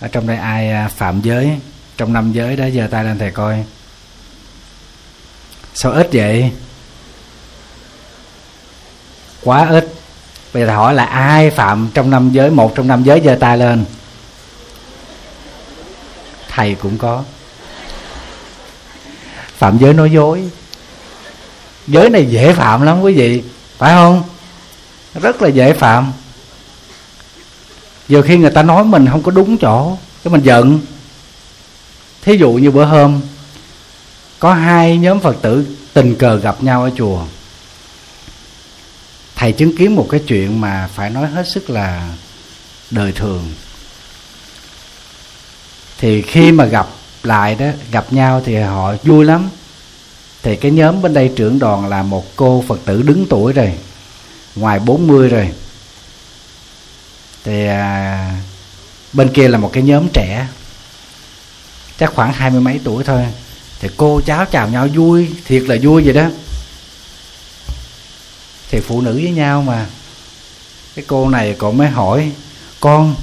ở trong đây ai à, phạm giới? Trong năm giới đó giơ tay lên thầy coi. Sao ít vậy? Quá ít. Bây giờ hỏi là ai phạm trong năm giới? Một trong năm giới giơ tay lên. Thầy cũng có. Phạm giới nói dối. Giới này dễ phạm lắm quý vị, phải không? Rất là dễ phạm giờ khi người ta nói mình không có đúng chỗ, cái mình giận. Thí dụ như bữa hôm, có hai nhóm phật tử tình cờ gặp nhau ở chùa. Thầy chứng kiến một cái chuyện mà phải nói hết sức là đời thường. Thì khi mà gặp lại đó, gặp nhau thì họ vui lắm. Thì cái nhóm bên đây trưởng đoàn là một cô phật tử đứng tuổi rồi, ngoài 40 rồi thì à, bên kia là một cái nhóm trẻ chắc khoảng hai mươi mấy tuổi thôi. Thì cô cháu chào nhau vui thiệt là vui vậy đó. Thì phụ nữ với nhau mà. Cái cô này còn mới hỏi con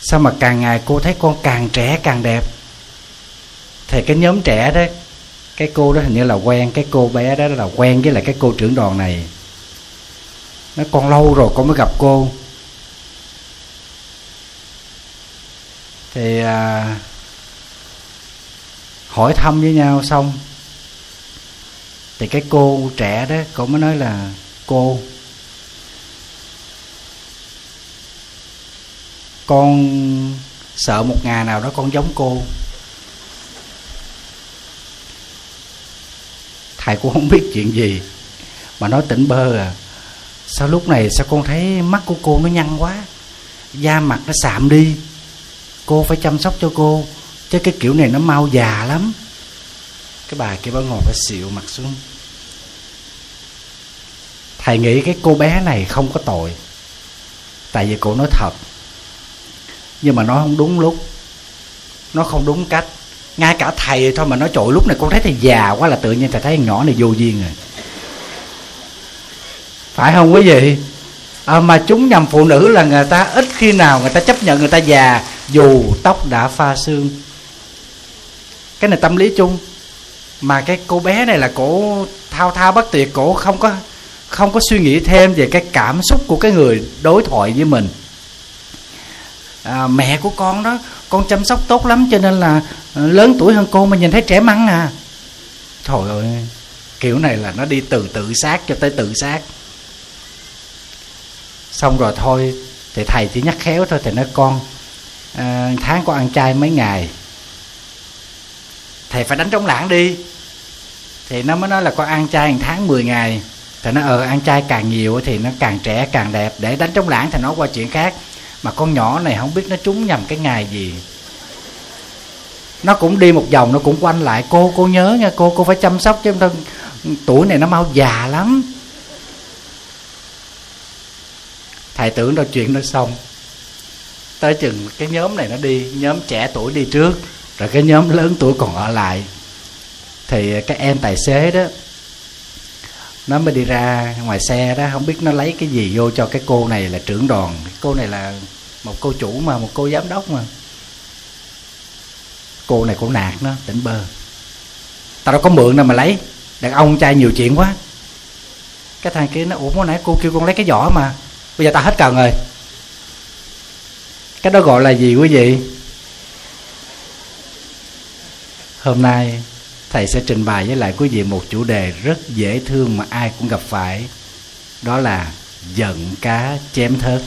sao mà càng ngày cô thấy con càng trẻ càng đẹp? Thì cái nhóm trẻ đó cái cô đó hình như là quen cái cô bé đó là quen với lại cái cô trưởng đoàn này nó con lâu rồi con mới gặp cô. Thì à, hỏi thăm với nhau xong thì cái cô trẻ đó cô mới nói là cô con sợ một ngày nào đó con giống cô. Thầy cũng không biết chuyện gì mà nói tỉnh bơ à sao lúc này sao con thấy mắt của cô nó nhăn quá? Da mặt nó sạm đi. Cô phải chăm sóc cho cô, chứ cái kiểu này nó mau già lắm. Cái bà kia bà ngồi bà xịu mặt xuống. Thầy nghĩ cái cô bé này không có tội. Tại vì cô nói thật. Nhưng mà nói không đúng lúc. Nó không đúng cách. Ngay cả thầy thôi mà nói trội lúc này con thấy thầy già quá là tự nhiên thầy thấy nhỏ này vô duyên rồi phải không quý vị? À, mà chúng nhầm phụ nữ là người ta ít khi nào người ta chấp nhận người ta già dù tóc đã pha xương. Cái này tâm lý chung. Mà cái cô bé này là cổ thao thao bất tuyệt cổ không có không có suy nghĩ thêm về cái cảm xúc của cái người đối thoại với mình. À, mẹ của con đó con chăm sóc tốt lắm cho nên là à, lớn tuổi hơn cô mà nhìn thấy trẻ măng à. Thôi ơi kiểu này là nó đi từ tự sát cho tới tự sát xong rồi thôi. Thì thầy chỉ nhắc khéo thôi thì nói con à, tháng con ăn chay mấy ngày? Thầy phải đánh trống lãng đi. Thì nó mới nói là con ăn chay một tháng 10 ngày. Thì nó ờ ăn chay càng nhiều thì nó càng trẻ càng đẹp. Để đánh trống lãng thì nói qua chuyện khác. Mà con nhỏ này không biết nó trúng nhầm cái ngày gì. Nó cũng đi một vòng nó cũng quanh lại. Cô cô nhớ nha cô cô phải chăm sóc chứ không tuổi này nó mau già lắm. Thầy tưởng đâu chuyện nó xong. Tới chừng cái nhóm này nó đi, nhóm trẻ tuổi đi trước, rồi cái nhóm lớn tuổi còn ở lại. Thì cái em tài xế đó, nó mới đi ra ngoài xe đó, không biết nó lấy cái gì vô cho cái cô này là trưởng đoàn. Cô này là một cô chủ mà, một cô giám đốc mà. Cô này cũng nạt nó, tỉnh bơ. Tao đâu có mượn đâu mà lấy, đàn ông trai nhiều chuyện quá. Cái thằng kia nó, ủa hồi nãy cô kêu con lấy cái giỏ mà bây giờ ta hết cần rồi. Cái đó gọi là gì quý vị? Hôm nay thầy sẽ trình bày với lại quý vị một chủ đề rất dễ thương mà ai cũng gặp phải. Đó là giận cá chém thớt.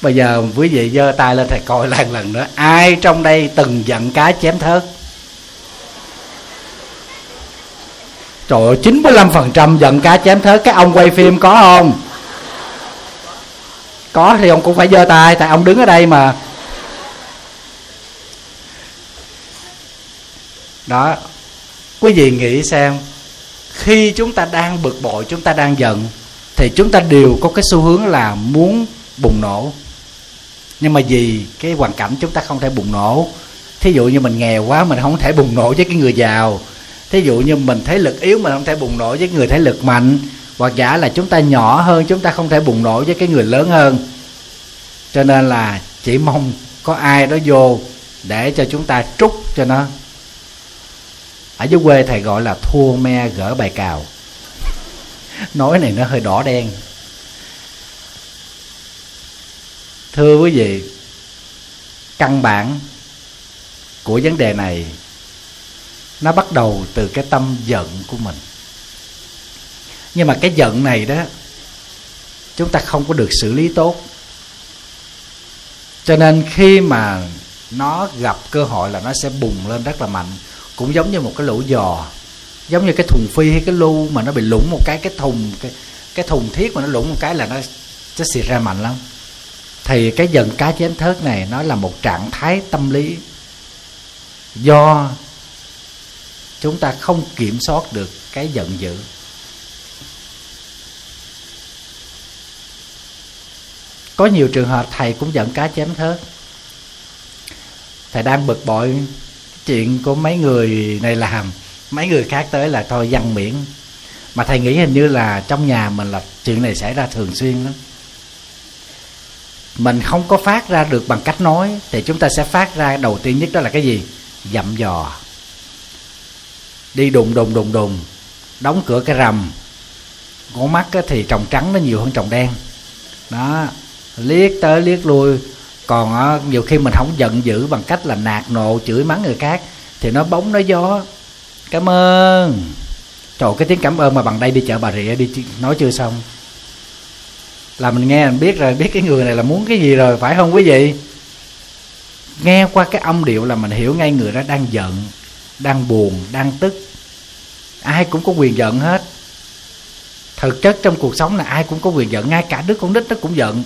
Bây giờ quý vị giơ tay lên thầy coi lần lần nữa. Ai trong đây từng giận cá chém thớt? Trời ơi 95% giận cá chém thớt. Cái ông quay phim có không? Có thì ông cũng phải giơ tay, Tại ông đứng ở đây mà. Đó. Quý vị nghĩ xem, Khi chúng ta đang bực bội, Chúng ta đang giận, Thì chúng ta đều có cái xu hướng là muốn bùng nổ. Nhưng mà vì cái hoàn cảnh chúng ta không thể bùng nổ, Thí dụ như mình nghèo quá, Mình không thể bùng nổ với cái người giàu thí dụ như mình thấy lực yếu mình không thể bùng nổ với người thấy lực mạnh, hoặc giả là chúng ta nhỏ hơn, chúng ta không thể bùng nổ với cái người lớn hơn. Cho nên là chỉ mong có ai đó vô để cho chúng ta trút cho nó. Ở dưới quê thầy gọi là thua me gỡ bài cào. Nói này nó hơi đỏ đen. Thưa quý vị, căn bản của vấn đề này nó bắt đầu từ cái tâm giận của mình. Nhưng mà cái giận này đó chúng ta không có được xử lý tốt. Cho nên khi mà nó gặp cơ hội là nó sẽ bùng lên rất là mạnh. Cũng giống như một cái lỗ giò giống như cái thùng phi hay cái lu mà nó bị lủng một cái cái thùng cái, cái thùng thiết mà nó lủng một cái là nó sẽ xịt ra mạnh lắm. Thì cái dần cá chém thớt này nó là một trạng thái tâm lý do chúng ta không kiểm soát được cái giận dữ. Có nhiều trường hợp thầy cũng giận cá chém thớt. Thầy đang bực bội chuyện của mấy người này làm. Mấy người khác tới là thôi văn miễn mà thầy nghĩ hình như là trong nhà mình là chuyện này xảy ra thường xuyên lắm. Mình không có phát ra được bằng cách nói, thì chúng ta sẽ phát ra đầu tiên nhất đó là cái gì? Dặm dò đi đùng đùng đùng đùng. Đóng cửa cái rầm. Con mắt thì trồng trắng nó nhiều hơn trồng đen. Đó. Liếc tới liếc lui. Còn ờ, nhiều khi mình không giận dữ bằng cách là nạt nộ, chửi mắng người khác, thì nó bóng nó gió. Cảm ơn. Trời, cái tiếng cảm ơn mà bằng đây đi chợ bà rịa đi nói chưa xong. Là mình nghe, mình biết rồi, biết cái người này là muốn cái gì rồi, phải không quý vị? Nghe qua cái âm điệu là mình hiểu ngay người đó đang giận đang buồn, đang tức. Ai cũng có quyền giận hết. Thực chất trong cuộc sống là ai cũng có quyền giận, ngay cả đứa con nít nó cũng giận.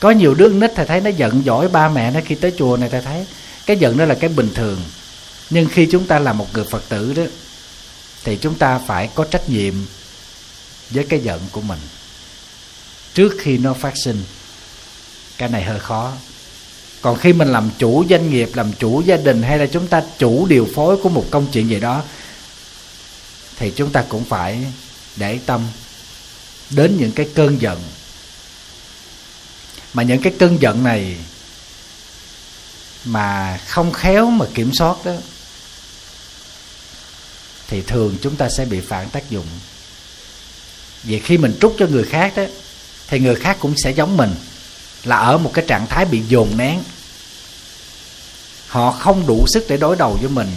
Có nhiều đứa nít thầy thấy nó giận giỏi ba mẹ nó khi tới chùa này thầy thấy, cái giận đó là cái bình thường. Nhưng khi chúng ta là một người phật tử đó, thì chúng ta phải có trách nhiệm với cái giận của mình. Trước khi nó phát sinh, cái này hơi khó còn khi mình làm chủ doanh nghiệp, làm chủ gia đình hay là chúng ta chủ điều phối của một công chuyện gì đó, thì chúng ta cũng phải để tâm đến những cái cơn giận. Mà những cái cơn giận này mà không khéo mà kiểm soát đó, thì thường chúng ta sẽ bị phản tác dụng. Vì khi mình trút cho người khác đó, thì người khác cũng sẽ giống mình là ở một cái trạng thái bị dồn nén. Họ không đủ sức để đối đầu với mình,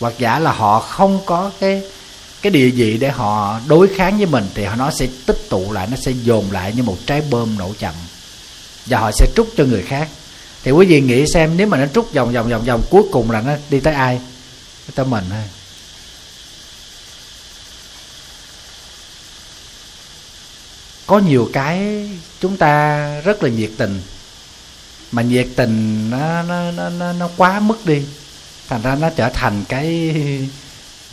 hoặc giả là họ không có cái cái địa vị để họ đối kháng với mình, thì họ nó sẽ tích tụ lại, nó sẽ dồn lại như một trái bom nổ chậm, và họ sẽ trút cho người khác. Thì quý vị nghĩ xem, nếu mà nó trút vòng vòng vòng vòng, cuối cùng là nó đi tới ai? Tới mình thôi. Có nhiều cái chúng ta rất là nhiệt tình. Mà nhiệt tình nó nó nó nó, nó quá mức đi. Thành ra nó trở thành cái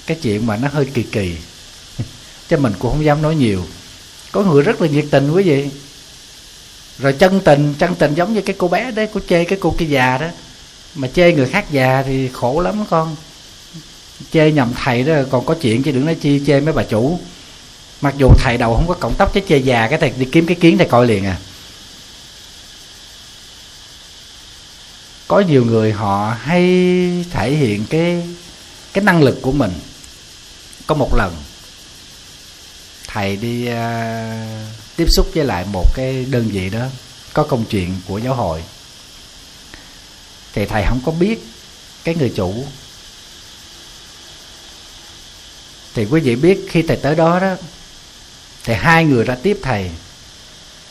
cái chuyện mà nó hơi kỳ kỳ. Cho mình cũng không dám nói nhiều. Có người rất là nhiệt tình quý vị. Rồi chân tình chân tình giống như cái cô bé đấy cô chê cái cô kia già đó. Mà chê người khác già thì khổ lắm con. Chê nhầm thầy đó còn có chuyện chứ đừng nói chi chê mấy bà chủ mặc dù thầy đầu không có cọng tóc chứ chê già cái thầy đi kiếm cái kiến thầy coi liền à. Có nhiều người họ hay thể hiện cái cái năng lực của mình. Có một lần thầy đi uh, tiếp xúc với lại một cái đơn vị đó có công chuyện của giáo hội. Thì thầy không có biết cái người chủ. Thì quý vị biết khi thầy tới đó đó thì hai người ra tiếp thầy.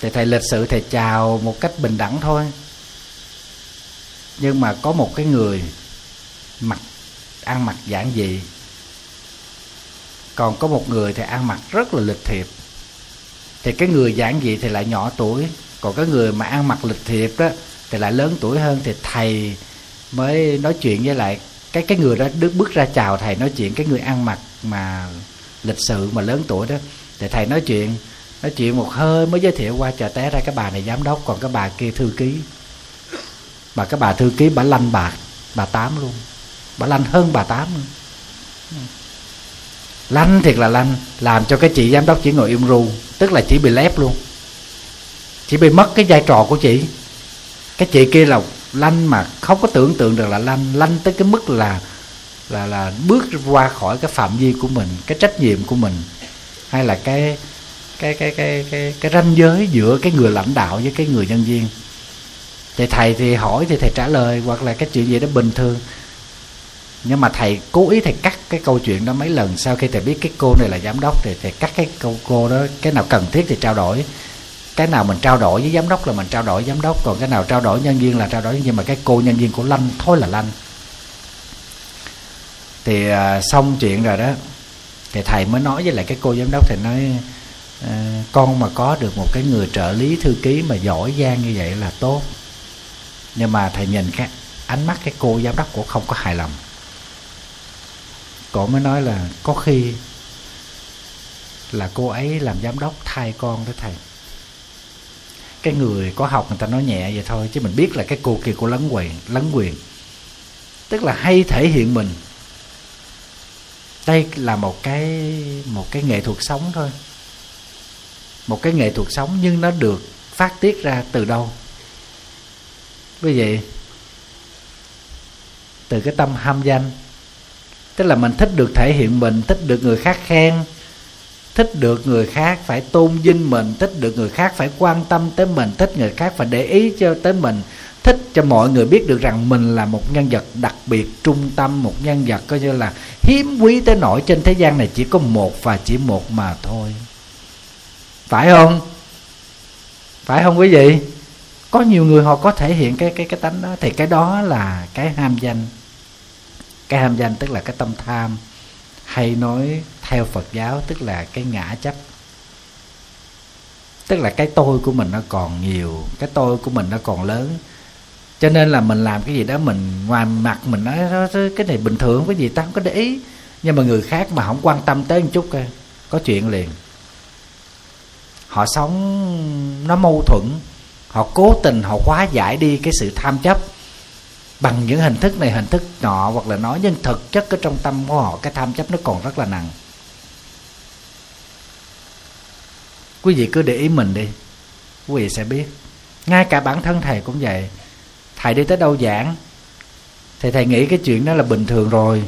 Thì thầy lịch sự, thầy chào một cách bình đẳng thôi. Nhưng mà có một cái người mặc, ăn mặc giản dị. Còn có một người thì ăn mặc rất là lịch thiệp. Thì cái người giản dị thì lại nhỏ tuổi. Còn cái người mà ăn mặc lịch thiệp đó thì lại lớn tuổi hơn. Thì thầy mới nói chuyện với lại cái cái người đó đứng bước ra chào thầy, nói chuyện cái người ăn mặc mà lịch sự mà lớn tuổi đó thì thầy nói chuyện nói chuyện một hơi mới giới thiệu qua, chờ té ra cái bà này giám đốc, còn cái bà kia thư ký. Mà cái bà thư ký bà lanh bạc bà tám luôn. Bà lanh hơn bà tám luôn lanh thiệt là lanh, làm cho cái chị giám đốc chỉ ngồi im ru, tức là chỉ bị lép luôn. Chỉ bị mất cái vai trò của chị. Cái chị kia là lanh mà không có tưởng tượng được là lanh lanh tới cái mức là là là bước qua khỏi cái phạm vi của mình, cái trách nhiệm của mình hay là cái cái cái cái cái cái ranh giới giữa cái người lãnh đạo với cái người nhân viên? Thì thầy thì hỏi thì thầy trả lời hoặc là cái chuyện gì đó bình thường. Nhưng mà thầy cố ý thầy cắt cái câu chuyện đó mấy lần. Sau khi thầy biết cái cô này là giám đốc thì thầy cắt cái câu cô đó cái nào cần thiết thì trao đổi. Cái nào mình trao đổi với giám đốc là mình trao đổi giám đốc. Còn cái nào trao đổi nhân viên là trao đổi. Nhưng mà cái cô nhân viên của lanh thôi là lanh. Thì à, xong chuyện rồi đó thì thầy mới nói với lại cái cô giám đốc thì nói à, con mà có được một cái người trợ lý thư ký mà giỏi giang như vậy là tốt. Nhưng mà thầy nhìn cái ánh mắt cái cô giám đốc của không có hài lòng. Cổ mới nói là có khi là cô ấy làm giám đốc thay con đó thầy. Cái người có học người ta nói nhẹ vậy thôi chứ mình biết là cái cô kia cô lấn quyền lấn quyền. Tức là hay thể hiện mình đây là một cái một cái nghệ thuật sống thôi. Một cái nghệ thuật sống nhưng nó được phát tiết ra từ đâu? Quý vị, từ cái tâm ham danh. Tức là mình thích được thể hiện mình, thích được người khác khen, thích được người khác phải tôn vinh mình, thích được người khác phải quan tâm tới mình, thích người khác phải để ý cho tới mình thích cho mọi người biết được rằng mình là một nhân vật đặc biệt, trung tâm, một nhân vật coi như là hiếm quý tới nỗi trên thế gian này chỉ có một và chỉ một mà thôi. Phải không? Phải không quý vị? Có nhiều người họ có thể hiện cái cái cái tánh đó. Thì cái đó là cái ham danh. Cái ham danh tức là cái tâm tham. Hay nói theo phật giáo tức là cái ngã chấp. Tức là cái tôi của mình nó còn nhiều, cái tôi của mình nó còn lớn cho nên là mình làm cái gì đó mình, ngoài mặt mình nói cái này bình thường, cái gì ta, không có để ý. Nhưng mà người khác mà không quan tâm tới một chút coi có chuyện liền. Họ sống, nó mâu thuẫn, họ cố tình họ hóa giải đi cái sự tham chấp bằng những hình thức này, hình thức nọ, hoặc là nói nhưng thực chất ở trong tâm của họ, cái tham chấp nó còn rất là nặng. Quý vị cứ để ý mình đi, quý vị sẽ biết. Ngay cả bản thân thầy cũng vậy thầy đi tới đâu giảng? Thì thầy nghĩ cái chuyện đó là bình thường rồi.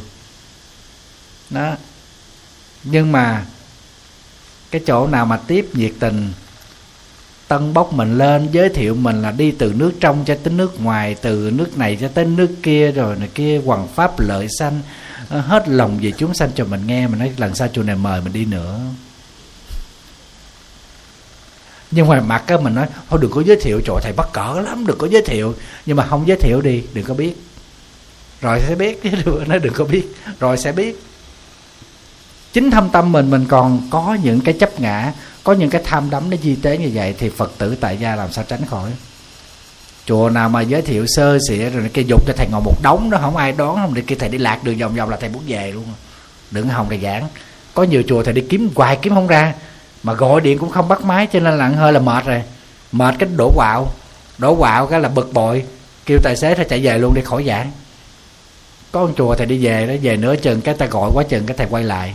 Đó. Nhưng mà cái chỗ nào mà tiếp nhiệt tình, tân bốc mình lên, giới thiệu mình là đi từ nước trong cho tới nước ngoài, từ nước này cho tới nước kia rồi này kia hoàng pháp lợi sanh ờ, hết lòng về chúng sanh cho mình nghe, mình nói lần sau chùa này mời mình đi nữa nhưng mà mặt á, mình nói, thôi, đừng có giới thiệu chỗ thầy bắt cỡ lắm, đừng có giới thiệu. Nhưng mà không giới thiệu đi, đừng có biết. Rồi sẽ biết chứ nó đừng có biết. Rồi sẽ biết. Chính thâm tâm mình mình còn có những cái chấp ngã, có những cái tham đắm nó di tế như vậy thì phật tử tại gia làm sao tránh khỏi? Chùa nào mà giới thiệu sơ xỉa rồi cái dục cho thầy ngồi một đống đó, không ai đón, không để kia thầy đi lạc đường vòng vòng là thầy muốn về luôn. Đừng hòng thầy giảng. Có nhiều chùa thầy đi kiếm hoài, kiếm không ra mà gọi điện cũng không bắt máy, cho nên là hơi là mệt rồi. Mệt cái đổ quạo. Đổ quạo cái là bực bội. Kêu tài xế thôi chạy về luôn đi, khỏi giảng. Có con chùa thầy đi về đó, về nửa chừng cái ta gọi quá chừng cái thầy quay lại.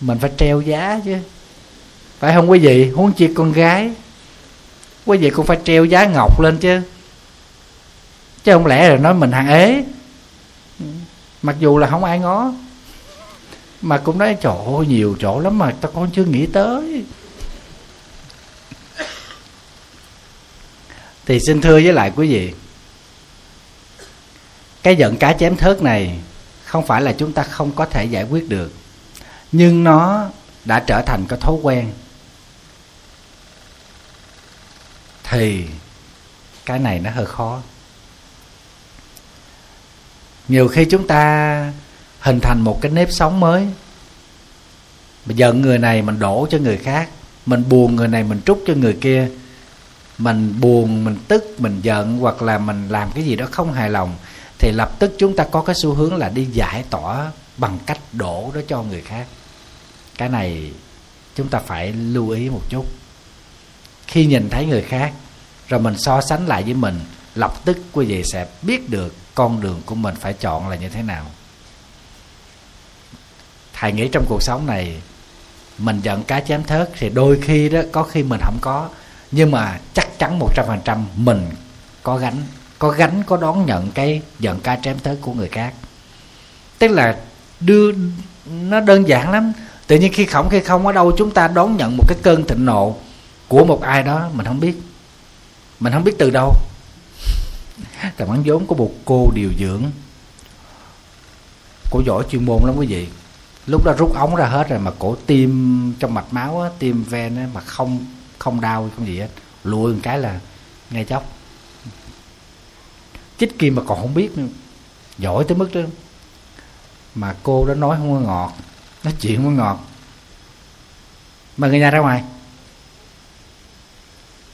Mình phải treo giá chứ. Phải không quý vị? Huống chi con gái. Quý vị cũng phải treo giá ngọc lên chứ. Chứ không lẽ là nói mình hàng ế. Mặc dù là không ai ngó mà cũng nói chỗ nhiều chỗ lắm mà tao con chưa nghĩ tới. Thì xin thưa với lại quý vị, cái giận cá chém thớt này không phải là chúng ta không có thể giải quyết được, nhưng nó đã trở thành cái thói quen. Thì cái này nó hơi khó. Nhiều khi chúng ta hình thành một cái nếp sống mới. Mình giận người này mình đổ cho người khác, mình buồn người này mình trút cho người kia, mình buồn, mình tức, mình giận hoặc là mình làm cái gì đó không hài lòng, thì lập tức chúng ta có cái xu hướng là đi giải tỏa bằng cách đổ đó cho người khác. Cái này chúng ta phải lưu ý một chút. Khi nhìn thấy người khác, rồi mình so sánh lại với mình, lập tức quý vị sẽ biết được con đường của mình phải chọn là như thế nào thầy nghĩ trong cuộc sống này, mình giận cá chém thớt thì đôi khi đó, có khi mình không có. Nhưng mà chắc chắn một trăm phần trăm mình có gánh có gánh, có đón nhận cái giận cá chém thớt của người khác. Tức là đưa, nó đơn giản lắm. Tự nhiên khi khổng, khi không, ở đâu chúng ta đón nhận một cái cơn thịnh nộ của một ai đó, mình không biết. Mình không biết từ đâu. Tầm ăn vốn của một cô điều dưỡng Cô giỏi chuyên môn lắm quý vị. Lúc đó rút ống ra hết rồi mà cổ tim trong mạch máu á, tim ven á, mà không không đau không gì hết. Lùi một cái là ngay chốc. Chích kim mà còn không biết nữa. Giỏi tới mức đó. Mà cô đó nói không có ngọt. Nói chuyện không có ngọt. Mà người nhà ra ngoài.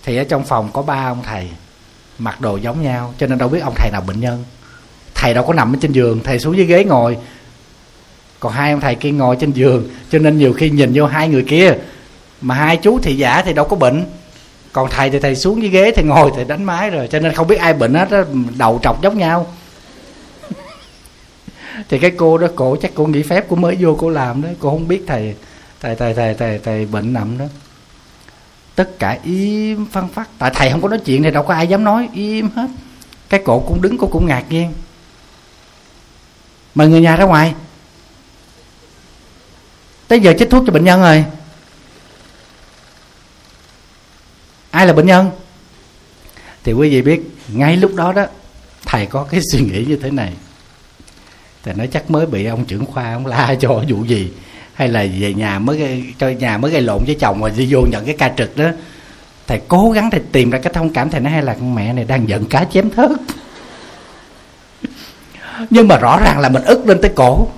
Thì ở trong phòng có ba ông thầy mặc đồ giống nhau cho nên đâu biết ông thầy nào bệnh nhân. Thầy đâu có nằm ở trên giường thầy xuống dưới ghế ngồi còn hai ông thầy kia ngồi trên giường cho nên nhiều khi nhìn vô hai người kia mà hai chú thì giả thì đâu có bệnh. Còn thầy thì thầy xuống dưới ghế thì ngồi thì đánh máy rồi cho nên không biết ai bệnh hết đó, đầu trọc giống nhau. Thì cái cô đó cổ chắc cô nghỉ phép cô mới vô cô làm đó cô không biết thầy thầy thầy thầy thầy, thầy bệnh nằm đó. Tất cả im phân phát tại thầy không có nói chuyện thì đâu có ai dám nói im hết. Cái cổ cũng đứng cô cũng ngạc nhiên. Mời người nhà ra ngoài tới giờ chích thuốc cho bệnh nhân rồi ai là bệnh nhân? Thì quý vị biết ngay lúc đó đó thầy có cái suy nghĩ như thế này. Thầy nói chắc mới bị ông trưởng khoa ông la cho vụ gì? Hay là về nhà mới gây, cho nhà mới gây lộn với chồng rồi đi vô nhận cái ca trực đó. Thầy cố gắng thầy tìm ra cái thông cảm thầy nói hay là con mẹ này đang giận cá chém thớt. Nhưng mà rõ ràng là mình ức lên tới cổ.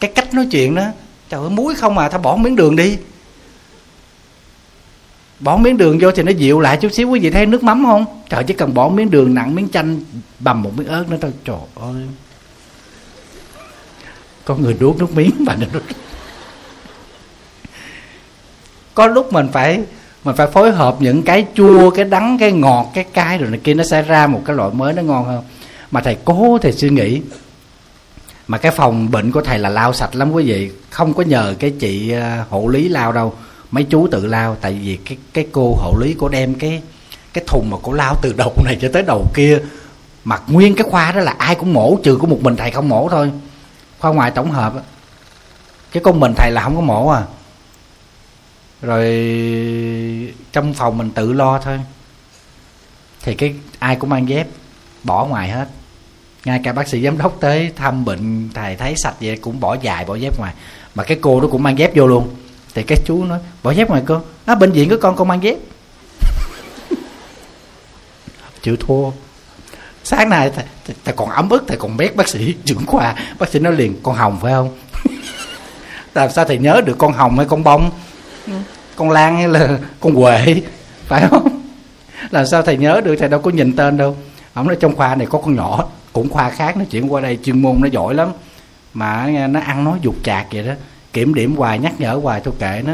Cái cách nói chuyện đó trời ơi, muối không à tao bỏ miếng đường đi. Bỏ miếng đường vô thì nó dịu lại chút xíu. Quý vị thấy nước mắm không? Trời, chỉ cần bỏ miếng đường nặng, miếng chanh, bầm một miếng ớt nữa thôi. Trời ơi. Con người nuốt nước miếng mà nó có lúc mình phải mình phải phối hợp những cái chua, cái đắng, cái ngọt, cái cay rồi này kia, nó sẽ ra một cái loại mới nó ngon hơn. Mà thầy cố thầy suy nghĩ mà cái phòng bệnh của thầy là lao sạch lắm quý vị. Không có nhờ cái chị à, hộ lý lao đâu. Mấy chú tự lao tại vì cái cái cô hộ lý cô đem cái cái thùng mà cô lao từ đầu này cho tới đầu kia. Mặc nguyên cái khoa đó là ai cũng mổ, trừ có một mình thầy không mổ thôi. Khoa ngoại tổng hợp cái con mình thầy là không có mổ à. Rồi trong phòng mình tự lo thôi. Thì cái ai cũng mang dép, bỏ ngoài hết ngay cả bác sĩ giám đốc tới thăm bệnh thầy thấy sạch vậy cũng bỏ dài bỏ dép ngoài. Mà cái cô đó cũng mang dép vô luôn. Thì cái chú nói bỏ dép ngoài cô. Á bệnh viện có con con mang dép. Chịu thua. Sáng nay thầy, thầy, thầy còn ấm ức thầy còn bét bác sĩ trưởng khoa. Bác sĩ nói liền con hồng phải không? Làm sao thầy nhớ được con hồng hay con bông? Con lan hay là con huệ? Phải không? Làm sao thầy nhớ được? Thầy đâu có nhìn tên đâu. Ông nói trong khoa này có con nhỏ cũng khoa khác nó chuyển qua đây chuyên môn nó giỏi lắm. Mà nó ăn nói dục chạc vậy đó. Kiểm điểm hoài nhắc nhở hoài tôi kệ nó.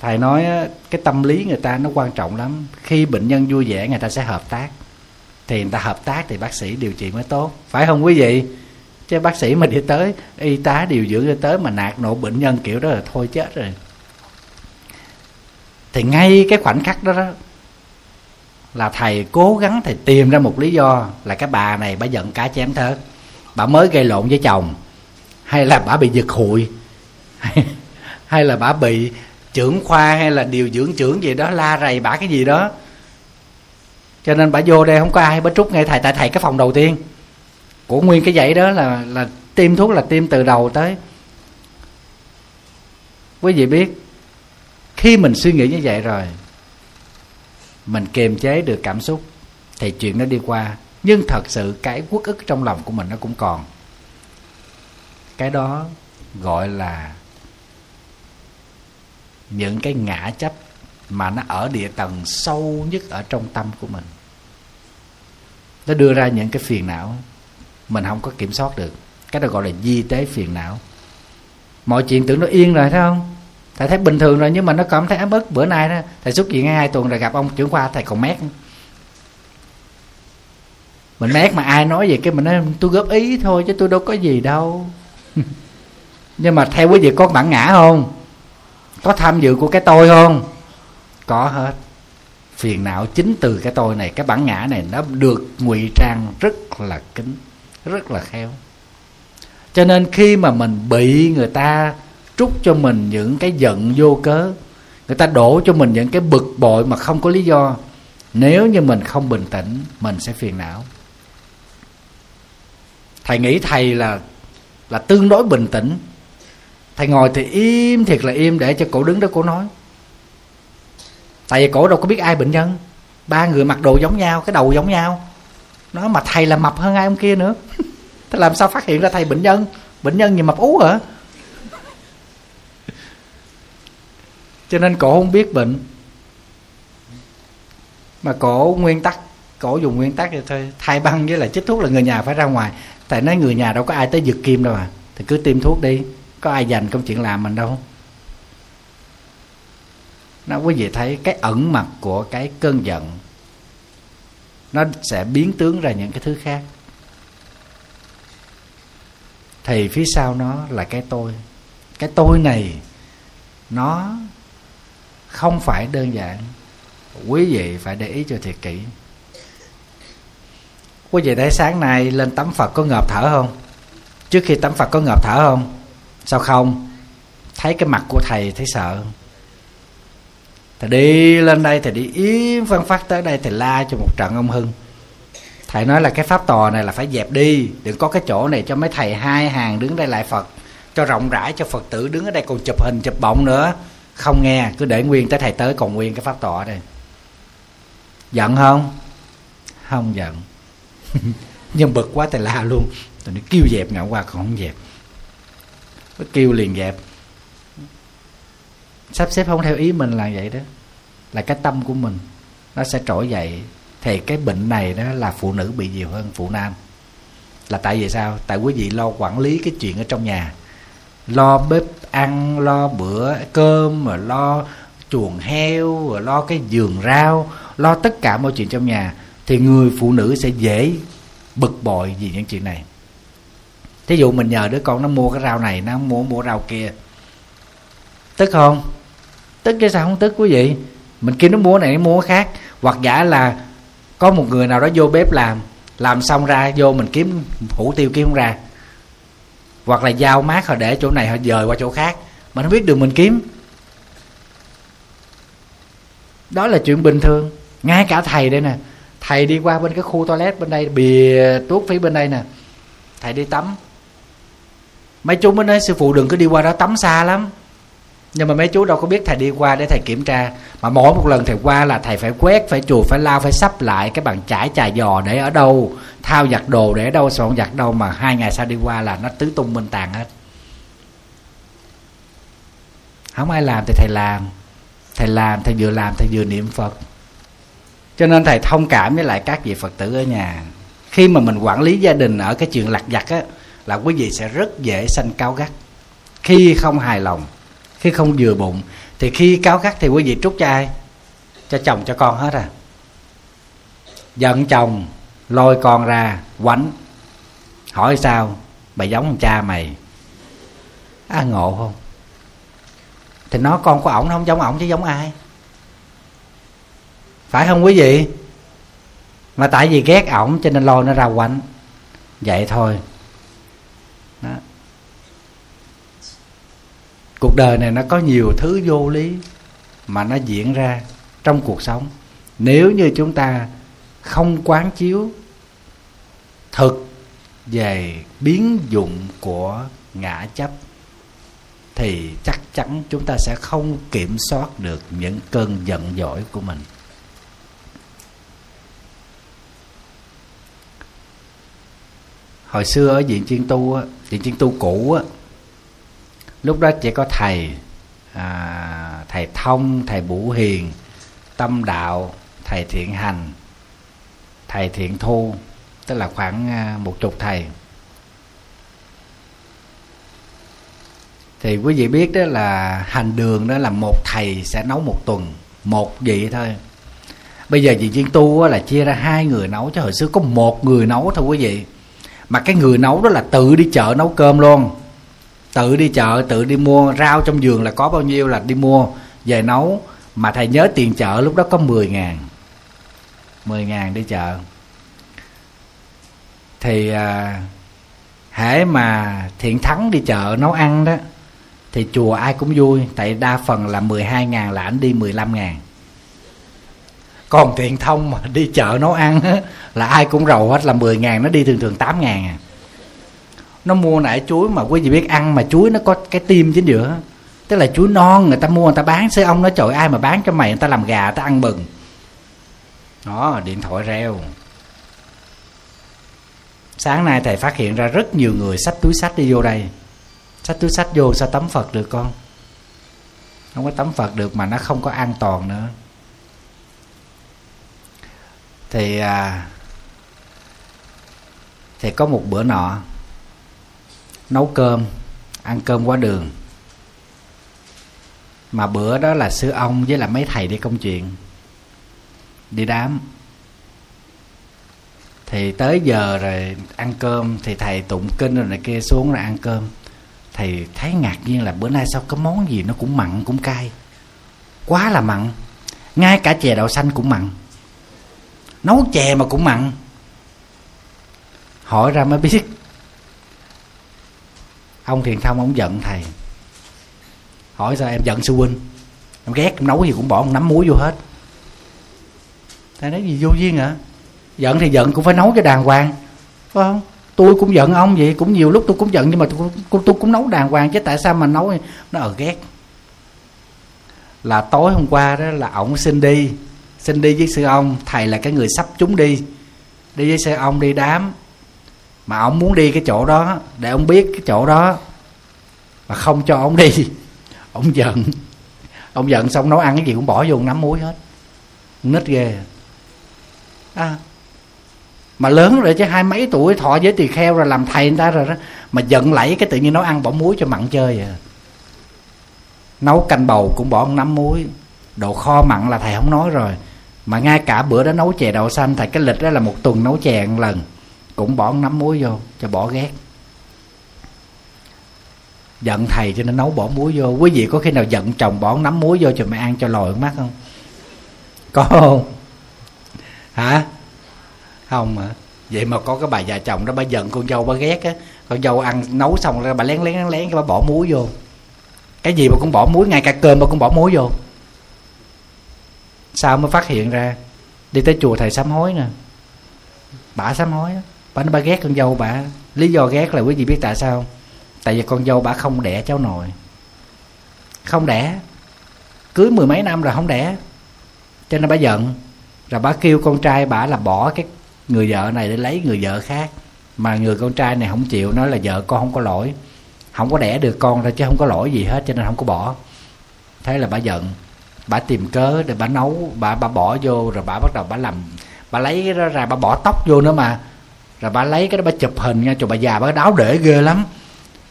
Thầy nói cái tâm lý người ta nó quan trọng lắm. Khi bệnh nhân vui vẻ người ta sẽ hợp tác. Thì người ta hợp tác thì bác sĩ điều trị mới tốt. Phải không quý vị? Chứ bác sĩ mà đi tới y tá điều dưỡng đi tới mà nạt nộ bệnh nhân kiểu đó là thôi chết rồi. Thì ngay cái khoảnh khắc đó, đó là thầy cố gắng thầy tìm ra một lý do là cái bà này bà giận cá chém thớt. Bà mới gây lộn với chồng. Hay là bà bị giật hụi. Hay, hay là bà bị trưởng khoa hay là điều dưỡng trưởng gì đó la rầy bà cái gì đó. Cho nên bà vô đây không có ai bà trút ngay thầy. Tại thầy cái phòng đầu tiên. Của nguyên cái dãy đó là là tiêm thuốc là tiêm từ đầu tới. Quý vị biết khi mình suy nghĩ như vậy rồi mình kiềm chế được cảm xúc, thì chuyện nó đi qua. Nhưng thật sự cái quốc ức trong lòng của mình nó cũng còn. Cái đó gọi là những cái ngã chấp mà nó ở địa tầng sâu nhất ở trong tâm của mình. Nó đưa ra những cái phiền não mình không có kiểm soát được. Cái đó gọi là di tế phiền não. Mọi chuyện tưởng nó yên rồi, thấy không? Thầy thấy bình thường rồi, nhưng mà nó cảm thấy áp bức bữa nay đó, thầy xuất viện hai tuần rồi gặp ông trưởng khoa, thầy còn mét mình mét mà ai nói vậy, cái mình nói, tôi góp ý thôi chứ tôi đâu có gì đâu. Nhưng mà theo quý vị có bản ngã không? Có tham dự của cái tôi không? Có hết. Phiền não chính từ cái tôi này, cái bản ngã này nó được ngụy trang rất là kín, rất là khéo. Cho nên khi mà mình bị người ta trút cho mình những cái giận vô cớ. Người ta đổ cho mình những cái bực bội mà không có lý do. Nếu như mình không bình tĩnh, mình sẽ phiền não. Thầy nghĩ thầy là là tương đối bình tĩnh. Thầy ngồi thì im thiệt là im để cho cổ đứng đó cổ nói. Tại vì cổ đâu có biết ai bệnh nhân. Ba người mặc đồ giống nhau, cái đầu giống nhau. Nó mà thầy là mập hơn ai ông kia nữa. Thế làm sao phát hiện ra thầy bệnh nhân? Bệnh nhân gì mập ú hả? Cho nên cổ không biết bệnh. Mà cổ nguyên tắc, cổ dùng nguyên tắc thì thôi, thay băng với lại chích thuốc là người nhà phải ra ngoài. Tại nói người nhà đâu có ai tới giật kim đâu à. Thì cứ tiêm thuốc đi, có ai dành công chuyện làm mình đâu. Nó quý vị thấy cái ẩn mặt của cái cơn giận, nó sẽ biến tướng ra những cái thứ khác. Thì phía sau nó là cái tôi. Cái tôi này, nó không phải đơn giản. Quý vị phải để ý cho thiệt kỹ. Quý vị thấy sáng nay lên tắm phật có ngợp thở không? Trước khi tắm phật có ngợp thở không? Sao không? Thấy cái mặt của thầy thấy sợ. Thầy đi lên đây, thầy đi yếm phân phát tới đây, thầy la cho một trận ông hưng. Thầy nói là cái pháp tòa này là phải dẹp đi. Đừng có cái chỗ này cho mấy thầy hai hàng đứng đây lại phật, cho rộng rãi cho phật tử đứng ở đây còn chụp hình, chụp bọng nữa không nghe, cứ để nguyên tới thầy tới, còn nguyên cái pháp tọa đây. Giận không? Không giận. Nhưng bực quá thầy la luôn. Tụi nó kêu dẹp ngạo qua, còn không dẹp. Nó kêu liền dẹp. Sắp xếp không theo ý mình là vậy đó. Là cái tâm của mình. Nó sẽ trỗi dậy. Thì cái bệnh này đó là phụ nữ bị nhiều hơn phụ nam. Là tại vì sao? Tại quý vị lo quản lý cái chuyện ở trong nhà lo bếp ăn, lo bữa cơm mà lo chuồng heo, rồi lo cái giường rau, lo tất cả mọi chuyện trong nhà, thì người phụ nữ sẽ dễ bực bội vì những chuyện này. Thí dụ mình nhờ đứa con nó mua cái rau này, nó mua mua rau kia. Tức không? Tức chứ sao không tức quý vị? Mình kêu nó mua này, nó mua khác. Hoặc giả là có một người nào đó vô bếp làm làm xong ra, vô mình kiếm hủ tiêu kiếm không ra hoặc là giao mát họ để chỗ này họ dời qua chỗ khác. Mà nó biết đường mình kiếm. Đó là chuyện bình thường. Ngay cả thầy đây nè. Thầy đi qua bên cái khu toilet bên đây, bìa tuốt phía bên đây nè. Thầy đi tắm. Mấy chú mới nói, sư phụ đừng có đi qua đó, tắm xa lắm nhưng mà mấy chú đâu có biết thầy đi qua để thầy kiểm tra. Mà mỗi một lần thầy qua là thầy phải quét, phải chuột phải lao, phải sắp lại cái bàn chải, chà giò để ở đâu, thao giặt đồ để ở đâu soạn giặt đâu mà hai ngày sau đi qua là nó tứ tung minh tàn hết. Không ai làm thì thầy làm thầy làm, thầy vừa làm, thầy vừa niệm phật. Cho nên thầy thông cảm với lại các vị phật tử ở nhà. Khi mà mình quản lý gia đình ở cái chuyện lặt vặt á, là quý vị sẽ rất dễ sanh cao gắt. Khi không hài lòng khi không vừa bụng, thì khi cáo gắt thì quý vị trút cho ai? Cho chồng, cho con hết à? Giận chồng, lôi con ra, quánh. Hỏi sao? Mày giống cha mày. À ngộ không? Thì nó con của ổng nó không giống ổng chứ giống ai? Phải không quý vị? Mà tại vì ghét ổng cho nên lôi nó ra quánh. Vậy thôi. Cuộc đời này nó có nhiều thứ vô lý mà nó diễn ra trong cuộc sống. Nếu như chúng ta không quán chiếu thực về biến dụng của ngã chấp, thì chắc chắn chúng ta sẽ không kiểm soát được những cơn giận dỗi của mình. Hồi xưa ở viện chuyên tu á, viện chuyên tu cũ á lúc đó chỉ có thầy à, thầy thông thầy bủ hiền tâm đạo thầy thiện hành thầy thiện thu tức là khoảng à, một chục thầy. Thì quý vị biết đó là hành đường đó là một thầy sẽ nấu một tuần một vị thôi. Bây giờ vị chuyên tu là chia ra hai người nấu chứ hồi xưa có một người nấu thôi quý vị. Mà cái người nấu đó là tự đi chợ nấu cơm luôn tự đi chợ tự đi mua rau trong giường là có bao nhiêu là đi mua về nấu. Mà thầy nhớ tiền chợ lúc đó có 10 ngàn. 10 ngàn đi chợ. Thì à, hễ mà thiện thắng đi chợ nấu ăn đó thì chùa ai cũng vui. Tại đa phần là 12 ngàn là ảnh đi 15 ngàn. Còn thiện thông mà đi chợ nấu ăn á, là ai cũng rầu hết là 10 ngàn nó đi thường thường 8 ngàn à nó mua nãy chuối mà quý vị biết ăn mà chuối nó có cái tim chính giữa. Tức là chuối non người ta mua người ta bán xế ông nó trời ai mà bán cho mày người ta làm gà người ta ăn mừng đó điện thoại reo. Sáng nay thầy phát hiện ra rất nhiều người xách túi sách đi vô đây. Xách túi sách vô sao tắm phật được con? Không có tắm phật được mà nó không có an toàn nữa. Thì à, thì có một bữa nọ nấu cơm, ăn cơm qua đường. Mà bữa đó là sư ông với là mấy thầy đi công chuyện, đi đám. Thì tới giờ rồi ăn cơm, thì thầy tụng kinh rồi này kia xuống rồi ăn cơm. Thầy thấy ngạc nhiên là bữa nay sao có món gì nó cũng mặn, cũng cay. Quá là mặn. Ngay cả chè đậu xanh cũng mặn. Nấu chè mà cũng mặn. Hỏi ra mới biết ông thiền thông ông giận thầy. Hỏi sao em giận sư huynh? Em ghét em nấu gì cũng bỏ một nắm muối vô hết. Thầy nói gì vô duyên hả? Giận thì giận cũng phải nấu cho đàng hoàng. Phải không? Tôi cũng giận ông vậy cũng nhiều lúc tôi cũng giận nhưng mà tôi, tôi, tôi cũng nấu đàng hoàng chứ tại sao mà nấu? Nó ở ghét. Là tối hôm qua đó là ổng xin đi. Xin đi với sư ông thầy là cái người sắp chúng đi. Đi với sư ông đi đám mà ông muốn đi cái chỗ đó, để ông biết cái chỗ đó, mà không cho ông đi, ông giận. Ông giận xong nấu ăn cái gì cũng bỏ vô nắm muối hết. Nít ghê. À mà lớn rồi chứ, hai mấy tuổi, thọ với tỳ kheo rồi, làm thầy người ta rồi đó, mà giận lẫy cái tự nhiên nấu ăn bỏ muối cho mặn chơi à. Nấu canh bầu cũng bỏ nắm muối. Đồ kho mặn là thầy không nói rồi, mà ngay cả bữa đó nấu chè đậu xanh, thầy cái lịch đó là một tuần nấu chè một lần cũng bỏ nắm muối vô cho bỏ ghét. Giận thầy cho nên nấu bỏ muối vô. Quý vị có khi nào giận chồng bỏ nắm muối vô cho mẹ ăn cho lòi mắt không? Có không? Hả? Không mà vậy mà có cái bà già chồng đó bà giận con dâu bà ghét á. Con dâu ăn nấu xong rồi bà lén lén lén lén bà bỏ muối vô. Cái gì mà cũng bỏ muối ngay cả cơm mà cũng bỏ muối vô. Sao mới phát hiện ra? Đi tới chùa thầy sám hối nè. Bà sám hối á bà nói, bà ghét con dâu bà. Lý do ghét là quý vị biết tại sao? Tại vì con dâu bà không đẻ cháu nội. Không đẻ. Cưới mười mấy năm rồi không đẻ. Cho nên bà giận. Rồi bà kêu con trai bà là bỏ cái người vợ này để lấy người vợ khác. Mà người con trai này không chịu, nói là vợ con không có lỗi. Không có đẻ được con ra chứ không có lỗi gì hết, cho nên không có bỏ. Thế là bà giận. Bà tìm cớ để bà nấu, bà bà bỏ vô, rồi bà bắt đầu bà làm, bà lấy cái đó ra bà bỏ tóc vô nữa mà rồi bà lấy cái đó bà chụp hình nha. Cho bà già bà đáo để ghê lắm.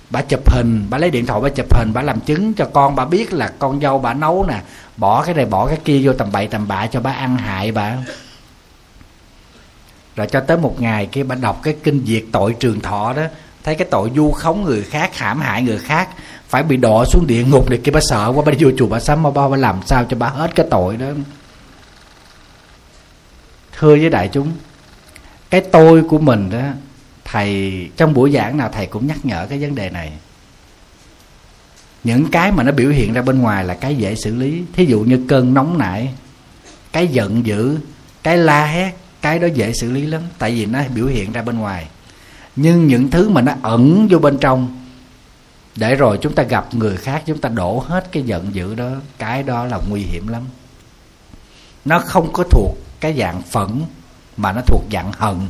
Bà chụp hình bà lấy điện thoại bà chụp hình bà làm chứng cho con bà biết là con dâu bà nấu nè. Bỏ cái này bỏ cái kia vô tầm bậy tầm bạ cho bà ăn hại bà. Rồi cho tới một ngày kia bà đọc cái kinh diệt tội trường thọ đó thấy cái tội du khống người khác hãm hại người khác phải bị đọa xuống địa ngục để kia bà sợ quá bà đi vô chùa bà sám bà, bà làm sao cho bà hết cái tội đó. Thưa với đại chúng cái tôi của mình đó, thầy, trong buổi giảng nào thầy cũng nhắc nhở cái vấn đề này. Những cái mà nó biểu hiện ra bên ngoài là cái dễ xử lý. Thí dụ như cơn nóng nảy, cái giận dữ, cái la hét, cái đó dễ xử lý lắm, tại vì nó biểu hiện ra bên ngoài. Nhưng những thứ mà nó ẩn vô bên trong, để rồi chúng ta gặp người khác, chúng ta đổ hết cái giận dữ đó, cái đó là nguy hiểm lắm. Nó không có thuộc cái dạng phẫn mà nó thuộc dạng hận.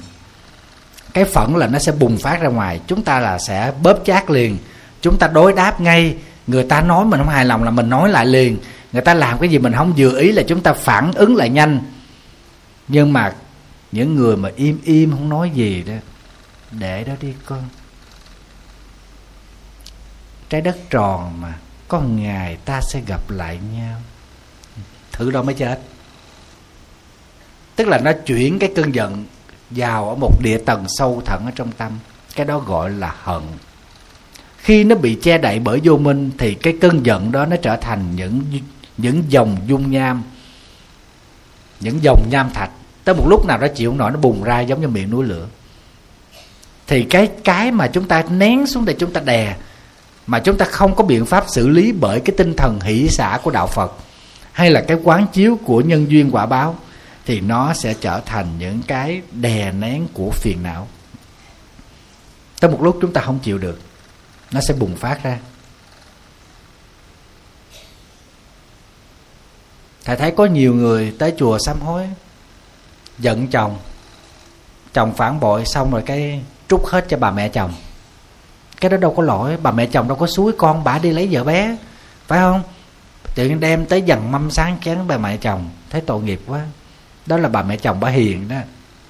Cái phẫn là nó sẽ bùng phát ra ngoài, chúng ta là sẽ bóp chát liền. Chúng ta đối đáp ngay, người ta nói mình không hài lòng là mình nói lại liền. Người ta làm cái gì mình không vừa ý là chúng ta phản ứng lại nhanh. Nhưng mà những người mà im im không nói gì đó, để đó đi con. Trái đất tròn mà, có ngày ta sẽ gặp lại nhau. Thử đâu mới chết tức là nó chuyển cái cơn giận vào ở một địa tầng sâu thẳm ở trong tâm. Cái đó gọi là hận. Khi nó bị che đậy bởi vô minh, thì cái cơn giận đó nó trở thành những những dòng dung nham. Những dòng nham thạch. Tới một lúc nào đó chịu không nổi, nó bùng ra giống như miệng núi lửa. Thì cái cái mà chúng ta nén xuống để chúng ta đè, mà chúng ta không có biện pháp xử lý bởi cái tinh thần hỷ xả của đạo Phật, hay là cái quán chiếu của nhân duyên quả báo thì nó sẽ trở thành những cái đè nén của phiền não. Tới một lúc chúng ta không chịu được, nó sẽ bùng phát ra. Thầy thấy có nhiều người tới chùa sám hối, giận chồng chồng phản bội xong rồi cái trút hết cho bà mẹ chồng. Cái đó đâu có lỗi, bà mẹ chồng đâu có suối con, bà đi lấy vợ bé, phải không? Tự nhiên đem tới dần mâm sáng chén bà mẹ chồng, thấy tội nghiệp quá đó là bà mẹ chồng bà hiền đó.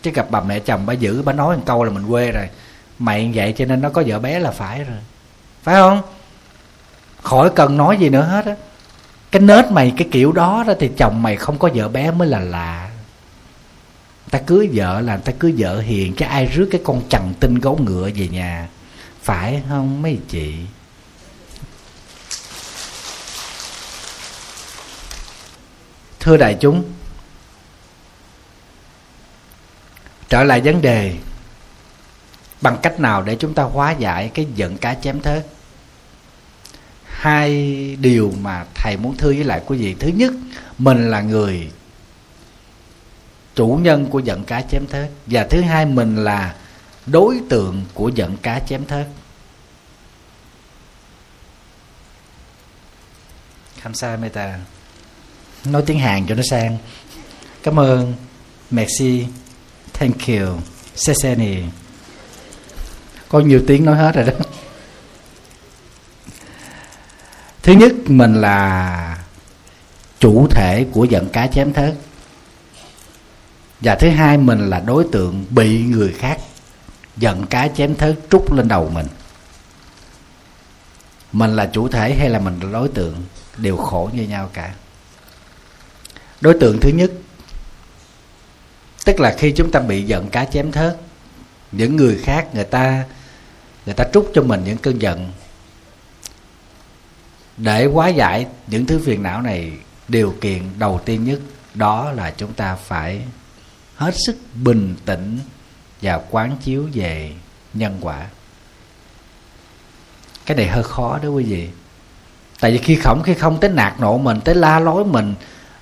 Chứ gặp bà mẹ chồng bà giữ bà nói một câu là mình quê rồi. Mày vậy cho nên nó có vợ bé là phải rồi. Phải không? Khỏi cần nói gì nữa hết á. Cái nết mày, cái kiểu đó đó thì chồng mày không có vợ bé mới là lạ. Ta cưới vợ là ta cưới vợ hiền, chứ ai rước cái con chằn tinh gấu ngựa về nhà. Phải không, mấy chị? Thưa đại chúng trở lại vấn đề. Bằng cách nào để chúng ta hóa giải cái giận cá chém thớt hai điều mà thầy muốn thưa với lại quý vị. Thứ nhất, mình là người chủ nhân của giận cá chém thớt và thứ hai, mình là đối tượng của giận cá chém thớt Kamsa Meta nói tiếng Hàn cho nó sang. Cảm ơn, merci thank you. Seseni có nhiều tiếng nói hết rồi đó. Thứ nhất, mình là chủ thể của giận cá chém thớt. Và thứ hai, mình là đối tượng bị người khác giận cá chém thớt trút lên đầu mình. Mình là chủ thể hay là mình là đối tượng đều khổ như nhau cả. Đối tượng thứ nhất tức là khi chúng ta bị giận cá chém thớt, những người khác người ta người ta trút cho mình những cơn giận. Để hóa giải những thứ phiền não này, điều kiện đầu tiên nhất đó là chúng ta phải hết sức bình tĩnh và quán chiếu về nhân quả. Cái này hơi khó đó quý vị. Tại vì khi khổng, khi không tới nạt nộ mình, tới la lối mình,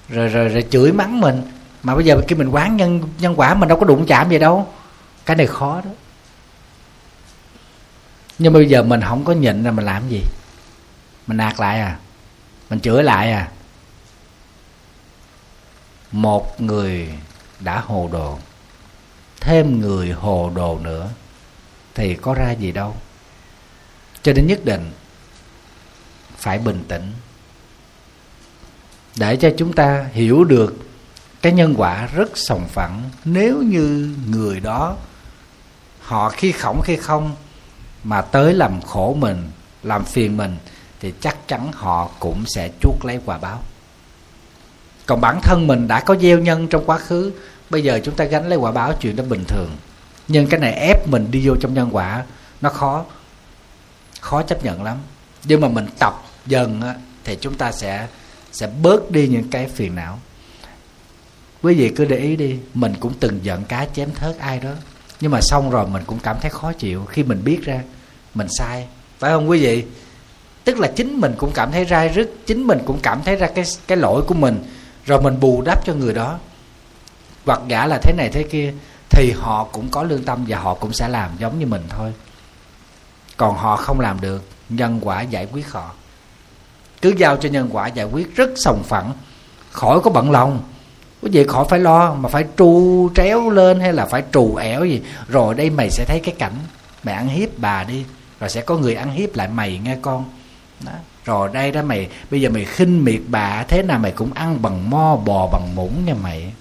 rồi rồi rồi chửi mắng mình mà bây giờ khi mình quán nhân nhân quả mình đâu có đụng chạm gì đâu. Cái này khó đó. Nhưng bây giờ mình không có nhịn là mình làm gì? Mình nạt lại à? Mình chửi lại à? Một người đã hồ đồ, thêm người hồ đồ nữa, thì có ra gì đâu. Cho nên nhất định phải bình tĩnh, để cho chúng ta hiểu được cái nhân quả rất sòng phẳng. Nếu như người đó họ khi khổng khi không mà tới làm khổ mình làm phiền mình thì chắc chắn họ cũng sẽ chuốt lấy quả báo. Còn bản thân mình đã có gieo nhân trong quá khứ bây giờ chúng ta gánh lấy quả báo chuyện đó bình thường. Nhưng cái này ép mình đi vô trong nhân quả nó khó khó chấp nhận lắm. Nhưng mà mình tập dần á, thì chúng ta sẽ sẽ bớt đi những cái phiền não quý vị cứ để ý đi, mình cũng từng giận cá chém thớt ai đó. Nhưng mà xong rồi mình cũng cảm thấy khó chịu. Khi mình biết ra, mình sai. Phải không quý vị? Tức là chính mình cũng cảm thấy rai rứt, chính mình cũng cảm thấy ra cái cái lỗi của mình. Rồi mình bù đắp cho người đó. Hoặc gã là thế này thế kia, thì họ cũng có lương tâm và họ cũng sẽ làm giống như mình thôi. Còn họ không làm được, nhân quả giải quyết họ. Cứ giao cho nhân quả giải quyết rất sòng phẳng. Khỏi có bận lòng quý gì khỏi phải lo, mà phải tru tréo lên hay là phải trù ẻo gì? Rồi đây mày sẽ thấy cái cảnh mày ăn hiếp bà đi, rồi sẽ có người ăn hiếp lại mày nghe con. Đó. rồi đây đó mày, bây giờ mày khinh miệt bà, thế nào mày cũng ăn bằng mo, bò bằng muỗng nha mày.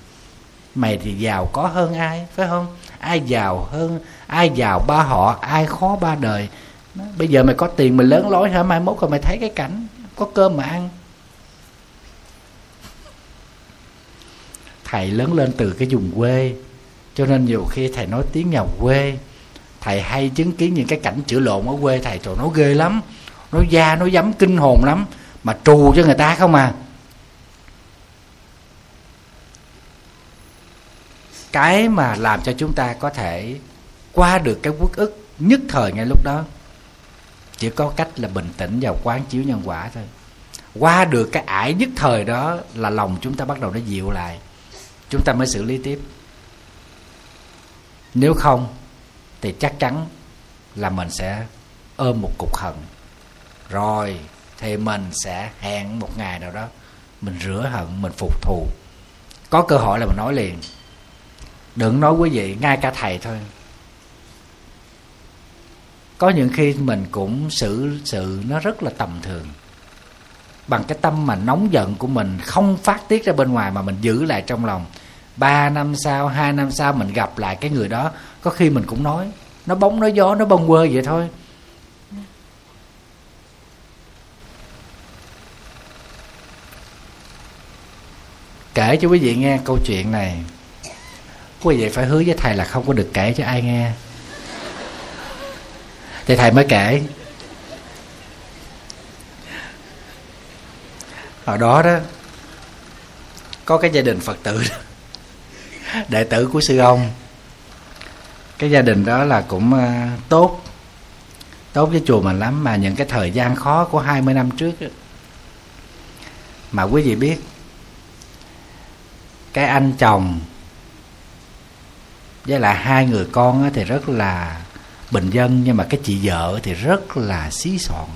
Mày thì giàu có hơn ai, phải không? Ai giàu hơn, ai giàu ba họ, ai khó ba đời? Đó. bây giờ mày có tiền mày lớn lối hả? Mai mốt rồi mày thấy cái cảnh, có cơm mà ăn. Thầy lớn lên từ cái vùng quê. Cho nên nhiều khi thầy nói tiếng nhà quê, thầy hay chứng kiến những cái cảnh chữa lộn ở quê, thầy trời nó ghê lắm nó da nó dám kinh hồn lắm, mà trù cho người ta không à. Cái mà làm cho chúng ta có thể qua được cái quốc ức nhất thời ngay lúc đó, chỉ có cách là bình tĩnh và quán chiếu nhân quả thôi. Qua được cái ải nhất thời đó là lòng chúng ta bắt đầu nó dịu lại chúng ta mới xử lý tiếp. Nếu không, thì chắc chắn là mình sẽ ôm một cục hận. Rồi, thì mình sẽ hẹn một ngày nào đó, mình rửa hận, mình phục thù. Có cơ hội là mình nói liền. Đừng nói quý vị, ngay cả thầy thôi. Có những khi mình cũng xử, sự nó rất là tầm thường. Bằng cái tâm mà nóng giận của mình, không phát tiết ra bên ngoài mà mình giữ lại trong lòng ba năm sau hai năm sau mình gặp lại cái người đó có khi mình cũng nói nó bóng nó gió nó bông quơ vậy thôi. Kể cho quý vị nghe câu chuyện này. Quý vị phải hứa với thầy là không có được kể cho ai nghe. Thì thầy mới kể. Hồi đó đó có cái gia đình phật tử đó, đệ tử của sư ông. Cái gia đình đó là cũng ờ, tốt. Tốt với chùa mình lắm mà những cái thời gian khó của 20 năm trước đó, mà quý vị biết cái anh chồng với lại hai người con thì rất là bình dân nhưng mà cái chị vợ thì rất là xí soạn.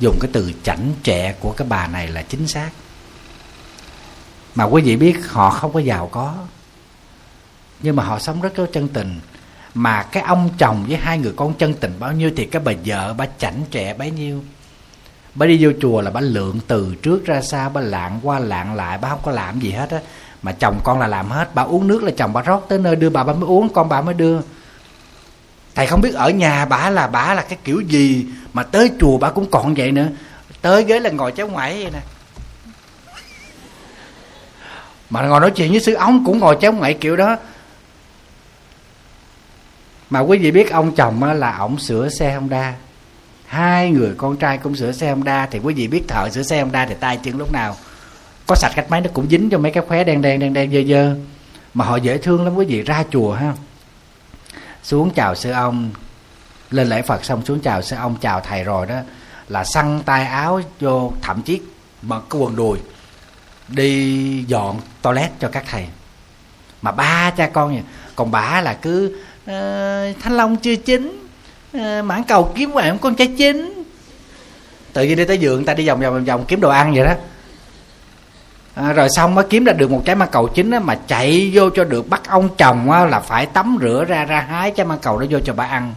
Dùng cái từ chảnh trẻ của cái bà này là chính xác mà quý vị biết họ không có giàu có. Nhưng mà họ sống rất có chân tình. Mà cái ông chồng với hai người con chân tình bao nhiêu thì cái bà vợ, bà chảnh trẻ bấy nhiêu. Bà đi vô chùa là bà lượng từ trước ra sau, bà lạng qua lạng lại, bà không có làm gì hết á. Mà chồng con là làm hết. Bà uống nước là chồng bà rót tới nơi đưa, bà bà mới uống, con bà mới đưa. Thầy không biết ở nhà bà là bà là cái kiểu gì, mà tới chùa bà cũng còn vậy nữa. Tới ghế là ngồi chéo ngoại vậy nè mà ngồi nói chuyện với sư ông cũng ngồi chéo ngoại kiểu đó. Mà quý vị biết ông chồng là ổng sửa xe honda. Hai người con trai cũng sửa xe honda, thì quý vị biết thợ sửa xe honda thì tay chân lúc nào có sạch cách máy, nó cũng dính cho mấy cái khóe đen đen đen đen, dơ dơ. Mà họ dễ thương lắm, quý vị, ra chùa ha. Xuống chào sư ông. Lên lễ phật xong xuống chào sư ông, chào thầy rồi đó. Là xăng tay áo vô, thậm chí mặc cái quần đùi đi dọn toilet cho các thầy. Mà ba cha con vậy còn bà là cứ uh, thanh long chưa chín uh, mãn cầu kiếm hoài con trái chín. Tự nhiên đi tới giường ta đi vòng vòng vòng kiếm đồ ăn vậy đó. À, rồi xong mới kiếm ra được một trái măng cầu chín á, mà chạy vô cho được bắt ông chồng á, là phải tắm rửa ra ra hái trái măng cầu đó vô cho bà ăn.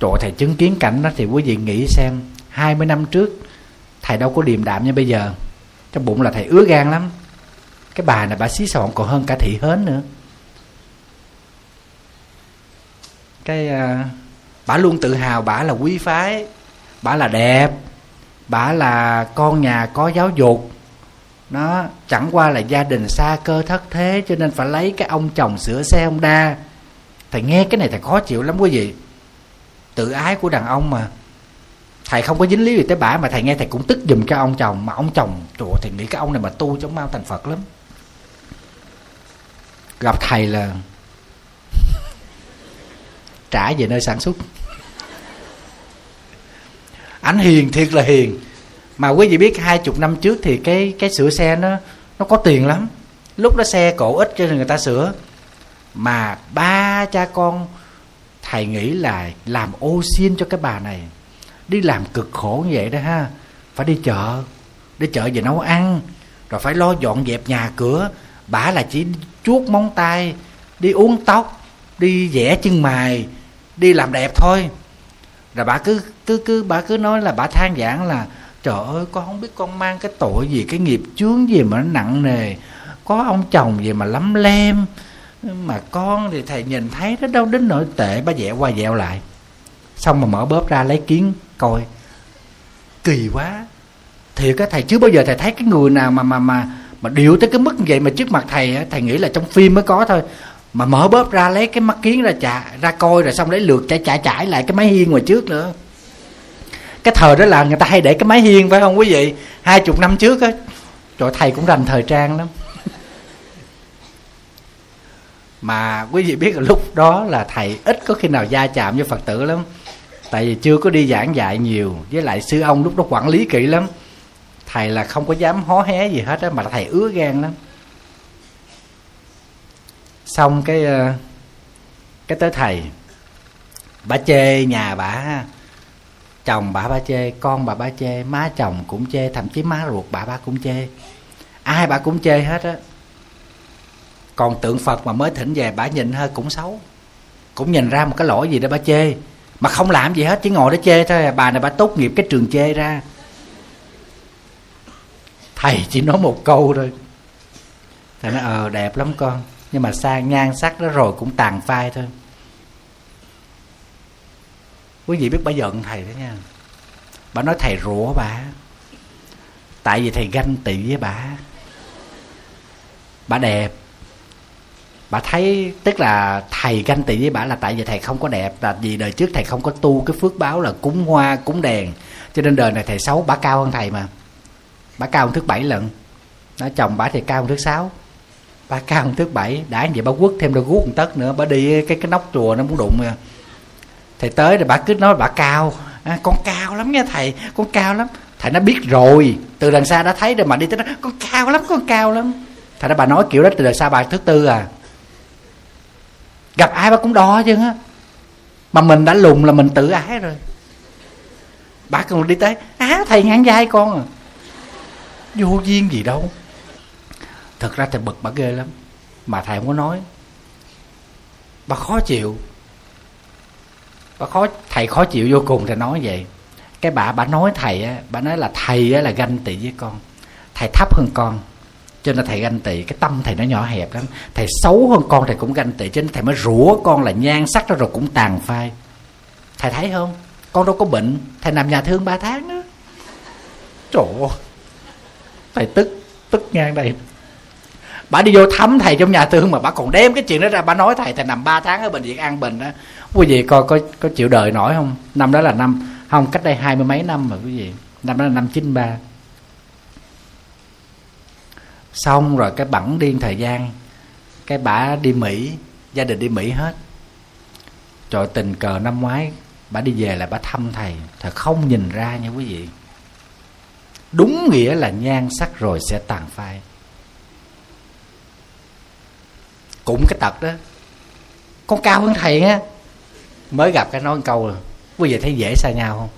Trời thầy chứng kiến cảnh đó thì quý vị nghĩ xem 20 năm trước thầy đâu có điềm đạm như bây giờ trong bụng là thầy ứa gan lắm. Cái bà này bà xí xọn còn hơn cả thị hến nữa. Cái à, bà luôn tự hào bà là quý phái bà là đẹp bà là con nhà có giáo dục. Nó chẳng qua là gia đình xa cơ thất thế cho nên phải lấy cái ông chồng sửa xe ông đa. Thầy nghe cái này thầy khó chịu lắm quý vị. Tự ái của đàn ông mà thầy không có dính líu gì tới bả, mà thầy nghe thầy cũng tức giùm cho ông chồng, mà ông chồng trụ thầy nghĩ cái ông này mà tu chống mau thành phật lắm. Gặp thầy là trả về nơi sản xuất. Ảnh hiền, thiệt là hiền. Mà quý vị biết hai chục năm trước thì cái cái sửa xe nó nó có tiền lắm. Lúc đó xe cổ ít cho nên người ta sửa. Mà ba cha con thầy nghĩ là làm ô xin cho cái bà này đi làm cực khổ như vậy đó ha. Phải đi chợ đi chợ về nấu ăn, rồi phải lo dọn dẹp nhà cửa. Bả là chỉ chuốt móng tay, đi uống tóc, đi vẽ chân mày đi làm đẹp thôi. Rồi bà cứ cứ cứ bà cứ nói là bà than giảng là, trời ơi, con không biết con mang cái tội gì, cái nghiệp chướng gì mà nó nặng nề. Có ông chồng gì mà lắm lem, mà con thì thầy nhìn thấy nó đâu đến nỗi tệ. Bà dẹo qua dẹo lại. Xong mà mở bóp ra lấy kiến coi. Kỳ quá. Thiệt á, thầy chứ bao giờ thầy thấy cái người nào mà mà mà mà điệu tới cái mức như vậy mà trước mặt thầy thầy nghĩ là trong phim mới có thôi. Mà mở bóp ra lấy cái mắt kiến ra chà ra coi rồi xong lấy lượt chạy chạy chạy lại cái máy hiên ngoài trước nữa. Cái thời đó là người ta hay để cái máy hiên phải không quý vị? Hai chục năm trước á. Trời, thầy cũng rành thời trang lắm. Mà quý vị biết là lúc đó là thầy ít có khi nào gia chạm với phật tử lắm tại vì chưa có đi giảng dạy nhiều, với lại sư ông lúc đó quản lý kỹ lắm. Thầy là không có dám hó hé gì hết á, mà thầy ứa gan lắm. Xong cái ờ, cái tới thầy, bà chê nhà bà chồng bà ba chê, con bà ba chê, má chồng cũng chê, thậm chí má ruột bà ba cũng chê. Ai bà cũng chê hết á. Còn tượng phật mà mới thỉnh về bà nhìn hơi cũng xấu. Cũng nhìn ra một cái lỗi gì đó bà chê mà không làm gì hết, chỉ ngồi đó chê thôi à. bà này bà tốt nghiệp cái trường chê ra. Thầy chỉ nói một câu thôi. Thầy nói ờ đẹp lắm con. Nhưng mà sang nhan sắc đó rồi cũng tàn phai thôi. Quý vị biết bà giận thầy đó nha. Bà nói, thầy rủa bà. Tại vì thầy ganh tị với bà. Bà đẹp bà thấy tức là thầy ganh tị với bà là tại vì thầy không có đẹp là vì đời trước thầy không có tu cái phước báo là cúng hoa cúng đèn. Cho nên đời này thầy xấu bà cao hơn thầy mà. Bà cao hơn thứ bảy lần. Nó chồng bà thì cao hơn thứ sáu. Bà cao hơn thứ bảy. Đã vậy bà quất thêm đôi guốc một tấc nữa bà đi cái cái nóc chùa nó muốn đụng rồi thầy tới rồi bà cứ nói bà cao. À, con cao lắm nha thầy con cao lắm. Thầy nó biết rồi. Từ đằng xa đã thấy rồi mà đi tới đó con cao lắm con cao lắm. Thầy đó bà nói kiểu đó từ đằng xa bà thứ tư à gặp ai bà cũng đo chứ á. Mà mình đã lùn là mình tự ái rồi. Bà còn đi tới, á, thầy ngắn dai con à. Vô duyên gì đâu. Thật ra thầy bực bà ghê lắm, mà thầy không có nói. Bà khó chịu. Bà khó, thầy khó chịu vô cùng thầy nói vậy. Cái bà bà nói thầy á, bà nói là thầy á là ganh tị với con. Thầy thấp hơn con cho nên thầy ganh tị, cái tâm thầy nó nhỏ hẹp lắm. Thầy xấu hơn con thầy cũng ganh tị, cho nên thầy mới rủa con là nhan sắc đó rồi cũng tàn phai. Thầy thấy không? Con đâu có bệnh, thầy nằm nhà thương ba tháng đó trời ơi, thầy tức tức ngang đây. Bà đi vô thăm thầy trong nhà thương mà bà còn đem cái chuyện đó ra, bà nói thầy thầy nằm 3 tháng ở bệnh viện an bình đó quý vị coi có có chịu đợi nổi không? Năm đó là năm, không, cách đây hai mươi mấy năm mà quý vị. Năm đó là năm chín ba xong rồi cái bẵng điên thời gian, cái bà đi mỹ, gia đình đi mỹ hết. Rồi tình cờ năm ngoái bà đi về là bà thăm thầy thầy không nhìn ra nha quý vị. Đúng nghĩa là nhan sắc rồi sẽ tàn phai. Cũng cái tật đó. Con cao hơn thầy á. Mới gặp cái nói một câu rồi quý vị thấy dễ xa nhau không?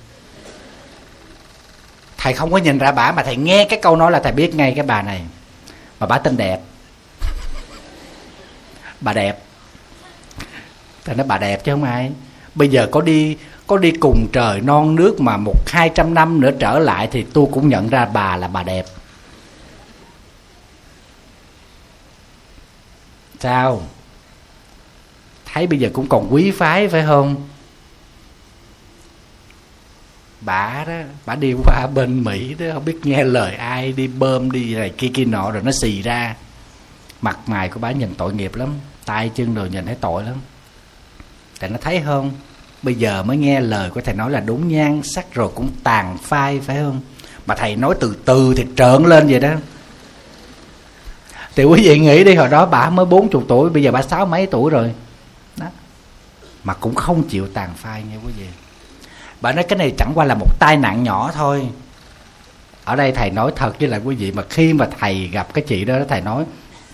Thầy không có nhìn ra bà mà thầy nghe cái câu nói là thầy biết ngay cái bà này mà bà tên đẹp. Bà đẹp. Ta nói bà đẹp chứ không ai. Bây giờ có đi có đi cùng trời non nước mà một hai trăm năm nữa trở lại thì tôi cũng nhận ra bà là bà đẹp. Sao? Thấy bây giờ cũng còn quý phái phải không? Bà đó bà đi qua bên mỹ đó, không biết nghe lời ai đi bơm đi này kia kia nọ rồi nó xì ra. Mặt mày của bà nhìn tội nghiệp lắm, tay chân rồi nhìn thấy tội lắm. Tại nó thấy không? Bây giờ mới nghe lời của thầy nói là đúng nhan sắc rồi cũng tàn phai, phải không? Mà thầy nói từ từ thì trợn lên vậy đó. Thì quý vị nghĩ đi, hồi đó bà mới bốn chục tuổi, bây giờ bà sáu mấy tuổi rồi? Đó. Mà cũng không chịu tàn phai nha quý vị bà nói cái này chẳng qua là một tai nạn nhỏ thôi. Ở đây thầy nói thật với lại quý vị, mà khi mà thầy gặp cái chị đó thầy nói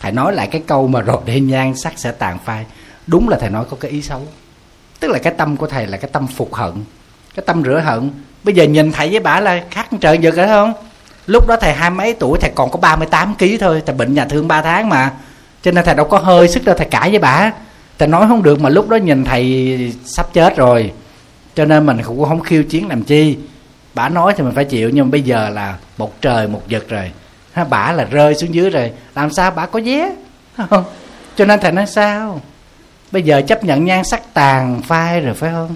thầy nói lại cái câu mà rồi đen nhan sắc sẽ tàn phai. Đúng là thầy nói có cái ý xấu. Tức là cái tâm của thầy là cái tâm phục hận, cái tâm rửa hận. Bây giờ nhìn thầy với bà là khác trời giật phải không? Lúc đó thầy hai mấy tuổi, thầy còn có 38 kg thôi, thầy bệnh nhà thương 3 tháng mà. Cho nên thầy đâu có hơi sức đâu, thầy cãi với bà. Thầy nói không được mà lúc đó nhìn thầy sắp chết rồi cho nên mình cũng không khiêu chiến làm chi. Bả nói thì mình phải chịu, nhưng mà bây giờ là một trời, một vực rồi. Ha, bả là rơi xuống dưới rồi. Làm sao bả có vé? Không cho nên thầy nói sao? Bây giờ chấp nhận nhan sắc tàn phai rồi phải không?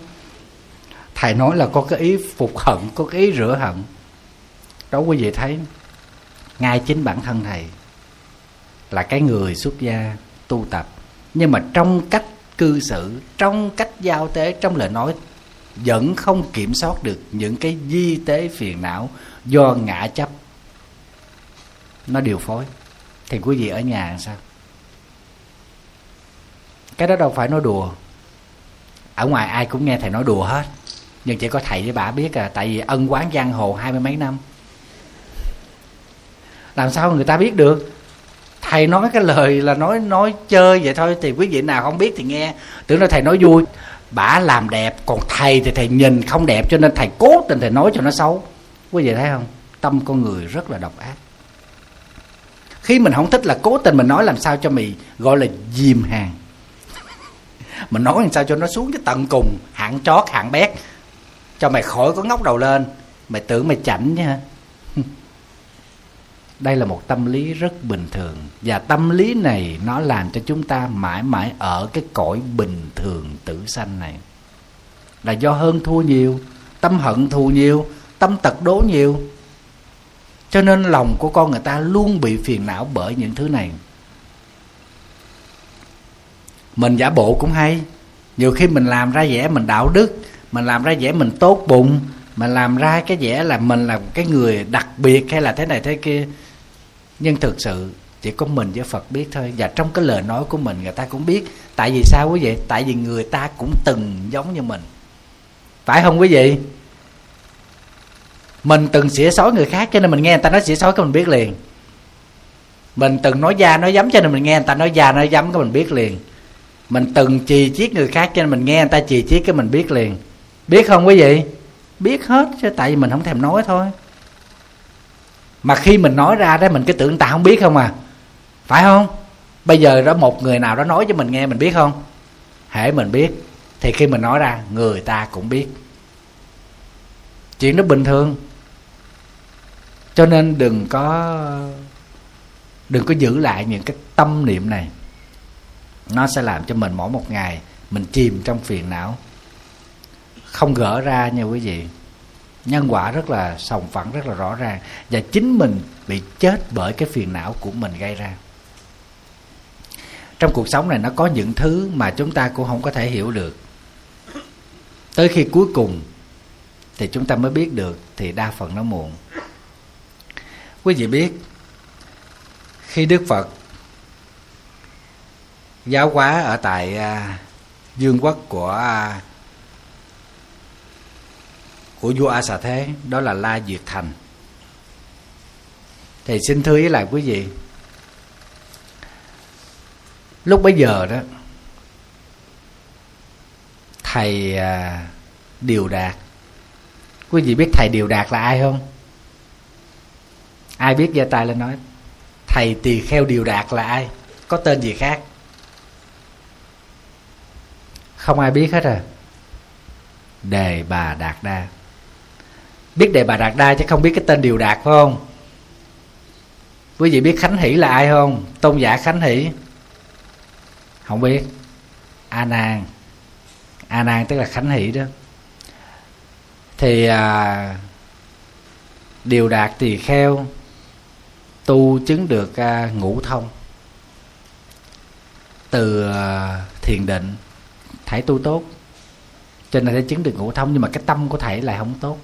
Thầy nói là có cái ý phục hận, có cái ý rửa hận. Đó quý vị thấy. Ngay chính bản thân thầy là cái người xuất gia tu tập. Nhưng mà trong cách cư xử, trong cách giao tế, trong lời nói vẫn không kiểm soát được những cái di tế phiền não do ngã chấp. Nó điều phối. Thì quý vị ở nhà làm sao? Cái đó đâu phải nói đùa. Ở ngoài ai cũng nghe thầy nói đùa hết. Nhưng chỉ có thầy với bà biết à tại vì ân quán giang hồ hai mươi mấy năm. Làm sao người ta biết được? Thầy nói cái lời là nói nói chơi vậy thôi, thì quý vị nào không biết thì nghe. Tưởng là thầy nói vui bả làm đẹp, còn thầy thì thầy nhìn không đẹp, cho nên thầy cố tình thầy nói cho nó xấu. Quý vị thấy không? Tâm con người rất là độc ác. Khi mình không thích là cố tình mình nói làm sao cho mình gọi là dìm hàng. Mình nói làm sao cho nó xuống cái tận cùng, hạng chót, hạng bét. Cho mày khỏi có ngóc đầu lên, mày tưởng mày chảnh chứ hả đây là một tâm lý rất bình thường. Và tâm lý này nó làm cho chúng ta mãi mãi ở cái cõi bình thường tử sanh này. Là do hơn thua nhiều, tâm hận thù nhiều, tâm tật đố nhiều. Cho nên lòng của con người ta luôn bị phiền não bởi những thứ này. Mình giả bộ cũng hay. Nhiều khi mình làm ra vẻ mình đạo đức, mình làm ra vẻ mình tốt bụng, mình làm ra cái vẻ là mình là cái người đặc biệt hay là thế này thế kia nhưng thực sự chỉ có mình với phật biết thôi. Và trong cái lời nói của mình, người ta cũng biết. Tại vì sao quý vị? Tại vì người ta cũng từng giống như mình. Phải không quý vị? Mình từng xỉa xói người khác cho nên mình nghe người ta nói xỉa xói cái mình biết liền. Mình từng nói da nói dám cho nên mình nghe người ta nói da nói dám cái mình biết liền. Mình từng chì chiết người khác cho nên mình nghe người ta chì chiết cái mình biết liền. Biết không quý vị? Biết hết chứ, tại vì mình không thèm nói thôi mà khi mình nói ra đó, mình cứ tưởng người ta không biết không à. Phải không? Bây giờ đó, một người nào đó nói cho mình nghe, mình biết không? Hễ mình biết, thì khi mình nói ra, người ta cũng biết. Chuyện đó bình thường. Cho nên đừng có đừng có giữ lại những cái tâm niệm này. Nó sẽ làm cho mình mỗi một ngày mình chìm trong phiền não. Không gỡ ra nha quý vị nhân quả rất là sòng phẳng rất là rõ ràng. Và chính mình bị chết bởi cái phiền não của mình gây ra. Trong cuộc sống này nó có những thứ mà chúng ta cũng không có thể hiểu được. Tới khi cuối cùng thì chúng ta mới biết được thì đa phần nó muộn. Quý vị biết khi đức phật giáo hóa ở tại uh, dương quốc của uh, của vua a xà thế đó là la diệt thành. Thì xin thưa với lại quý vị, lúc bấy giờ đó, thầy à, điều đạt, quý vị biết thầy điều đạt là ai không? Ai biết giơ tay lên nói, thầy tỳ kheo điều đạt là ai? Có tên gì khác? Không ai biết hết à. Đề bà đạt đa biết đề bà đạt đa chứ không biết cái tên điều đạt phải không? Quý vị biết khánh hỷ là ai không? Tôn giả khánh hỷ. Không biết. A nan. A nan tức là khánh hỷ đó. Thì à, điều đạt tỳ kheo tu chứng được à, ngũ thông. Từ à, thiền định thảy tu tốt. Cho nên sẽ chứng được ngũ thông nhưng mà cái tâm của thầy lại không tốt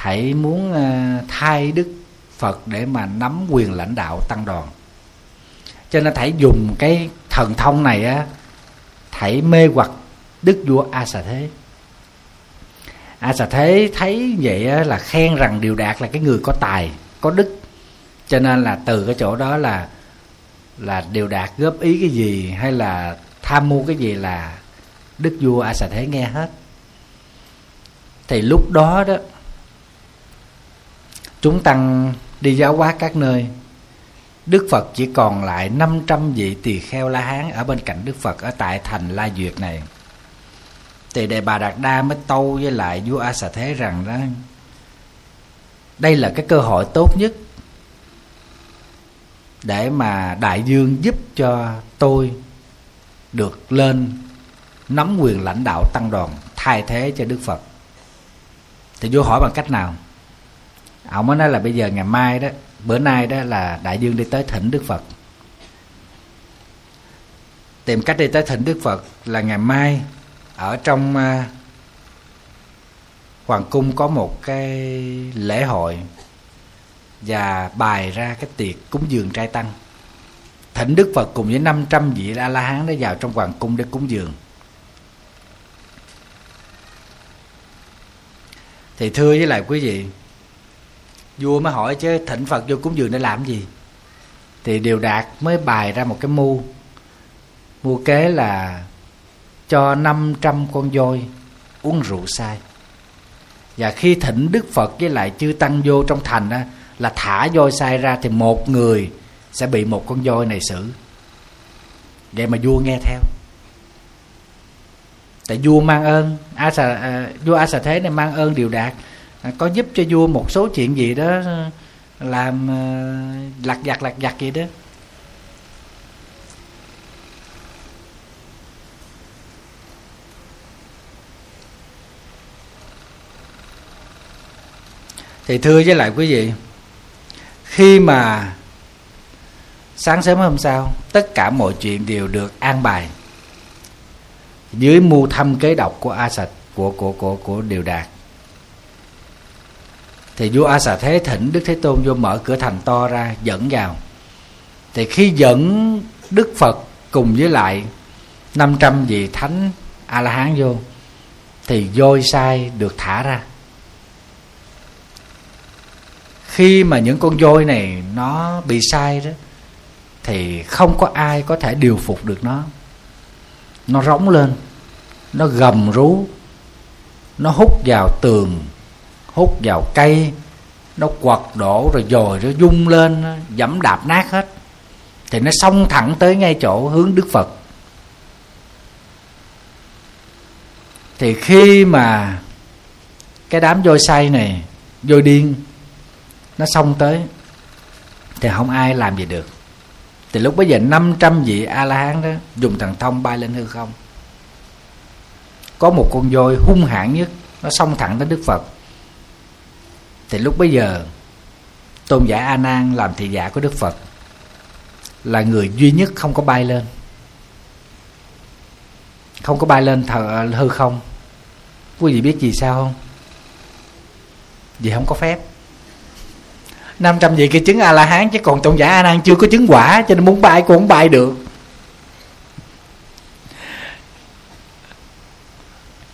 thầy muốn ờ, thay đức phật để mà nắm quyền lãnh đạo tăng đoàn. Cho nên thầy dùng cái thần thông này á thầy mê hoặc đức vua a xà thế. A xà thế thấy vậy á, là khen rằng điều đạt là cái người có tài có đức. Cho nên là từ cái chỗ đó là là điều đạt góp ý cái gì hay là tham mưu cái gì là đức vua a xà thế nghe hết. Thì lúc đó đó chúng tăng đi giáo hóa các nơi Đức Phật chỉ còn lại 500 vị tỳ kheo La Hán ở bên cạnh Đức Phật ở tại thành La Duyệt này. Thì Đề Bà Đạt Đa mới tâu với lại vua A Xà Thế rằng đó, đây là cái cơ hội tốt nhất để mà đại dương giúp cho tôi được lên nắm quyền lãnh đạo tăng đoàn thay thế cho Đức Phật. Thì vua hỏi bằng cách nào? Ông mới nói là bây giờ ngày mai đó bữa nay đó là đại dương đi tới thỉnh đức phật. Tìm cách đi tới thỉnh đức phật là ngày mai ở trong uh, hoàng cung có một cái lễ hội và bài ra cái tiệc cúng dường trai tăng. Thỉnh đức phật cùng với 500 vị a la hán đã vào trong hoàng cung để cúng dường. Thì thưa với lại quý vị vua mới hỏi chứ thỉnh phật vô cúng dường để làm gì? Thì điều đạt mới bài ra một cái mưu. Mưu kế là cho 500 con voi uống rượu sai và khi thỉnh đức phật với lại chư tăng vô trong thành á, là thả voi sai ra thì một người sẽ bị một con voi này xử. Vậy mà vua nghe theo. Tại vua mang ơn a xà à, vua a xà thế này mang ơn điều đạt à, có giúp cho vua một số chuyện gì đó ờ, làm uh, lặt vặt lặt vặt gì đó. Thì thưa với lại quý vị khi mà sáng sớm hôm sau tất cả mọi chuyện đều được an bài dưới mưu thâm kế độc của a sạch của của của của điều đạt thì vua a xà thế thỉnh đức thế tôn vô mở cửa thành to ra, dẫn vào. Thì khi dẫn đức phật cùng với lại 500 vị thánh a la hán vô, thì voi sai được thả ra. Khi mà những con voi này nó bị sai đó, thì không có ai có thể điều phục được nó. Nó rống lên, nó gầm rú, nó hút vào tường hút vào cây, nó quật đổ rồi dồi nó dung lên, nó dẫm đạp nát hết. Thì nó xông thẳng tới ngay chỗ hướng đức phật. Thì khi mà cái đám voi say này, voi điên, nó xông tới, thì không ai làm gì được. Thì lúc bây giờ 500 vị a la hán đó dùng thần thông bay lên hư không. Có một con voi hung hãn nhất, nó xông thẳng đến đức phật thì lúc bây giờ, tôn giả a nan làm thị giả của đức phật, là người duy nhất không có bay lên. Không có bay lên thờ, hư không. Quý vị biết gì sao không? Vì không có phép. 500 vị kia chứng a la hán chứ còn tôn giả a nan chưa có chứng quả, cho nên muốn bay cũng không bay được.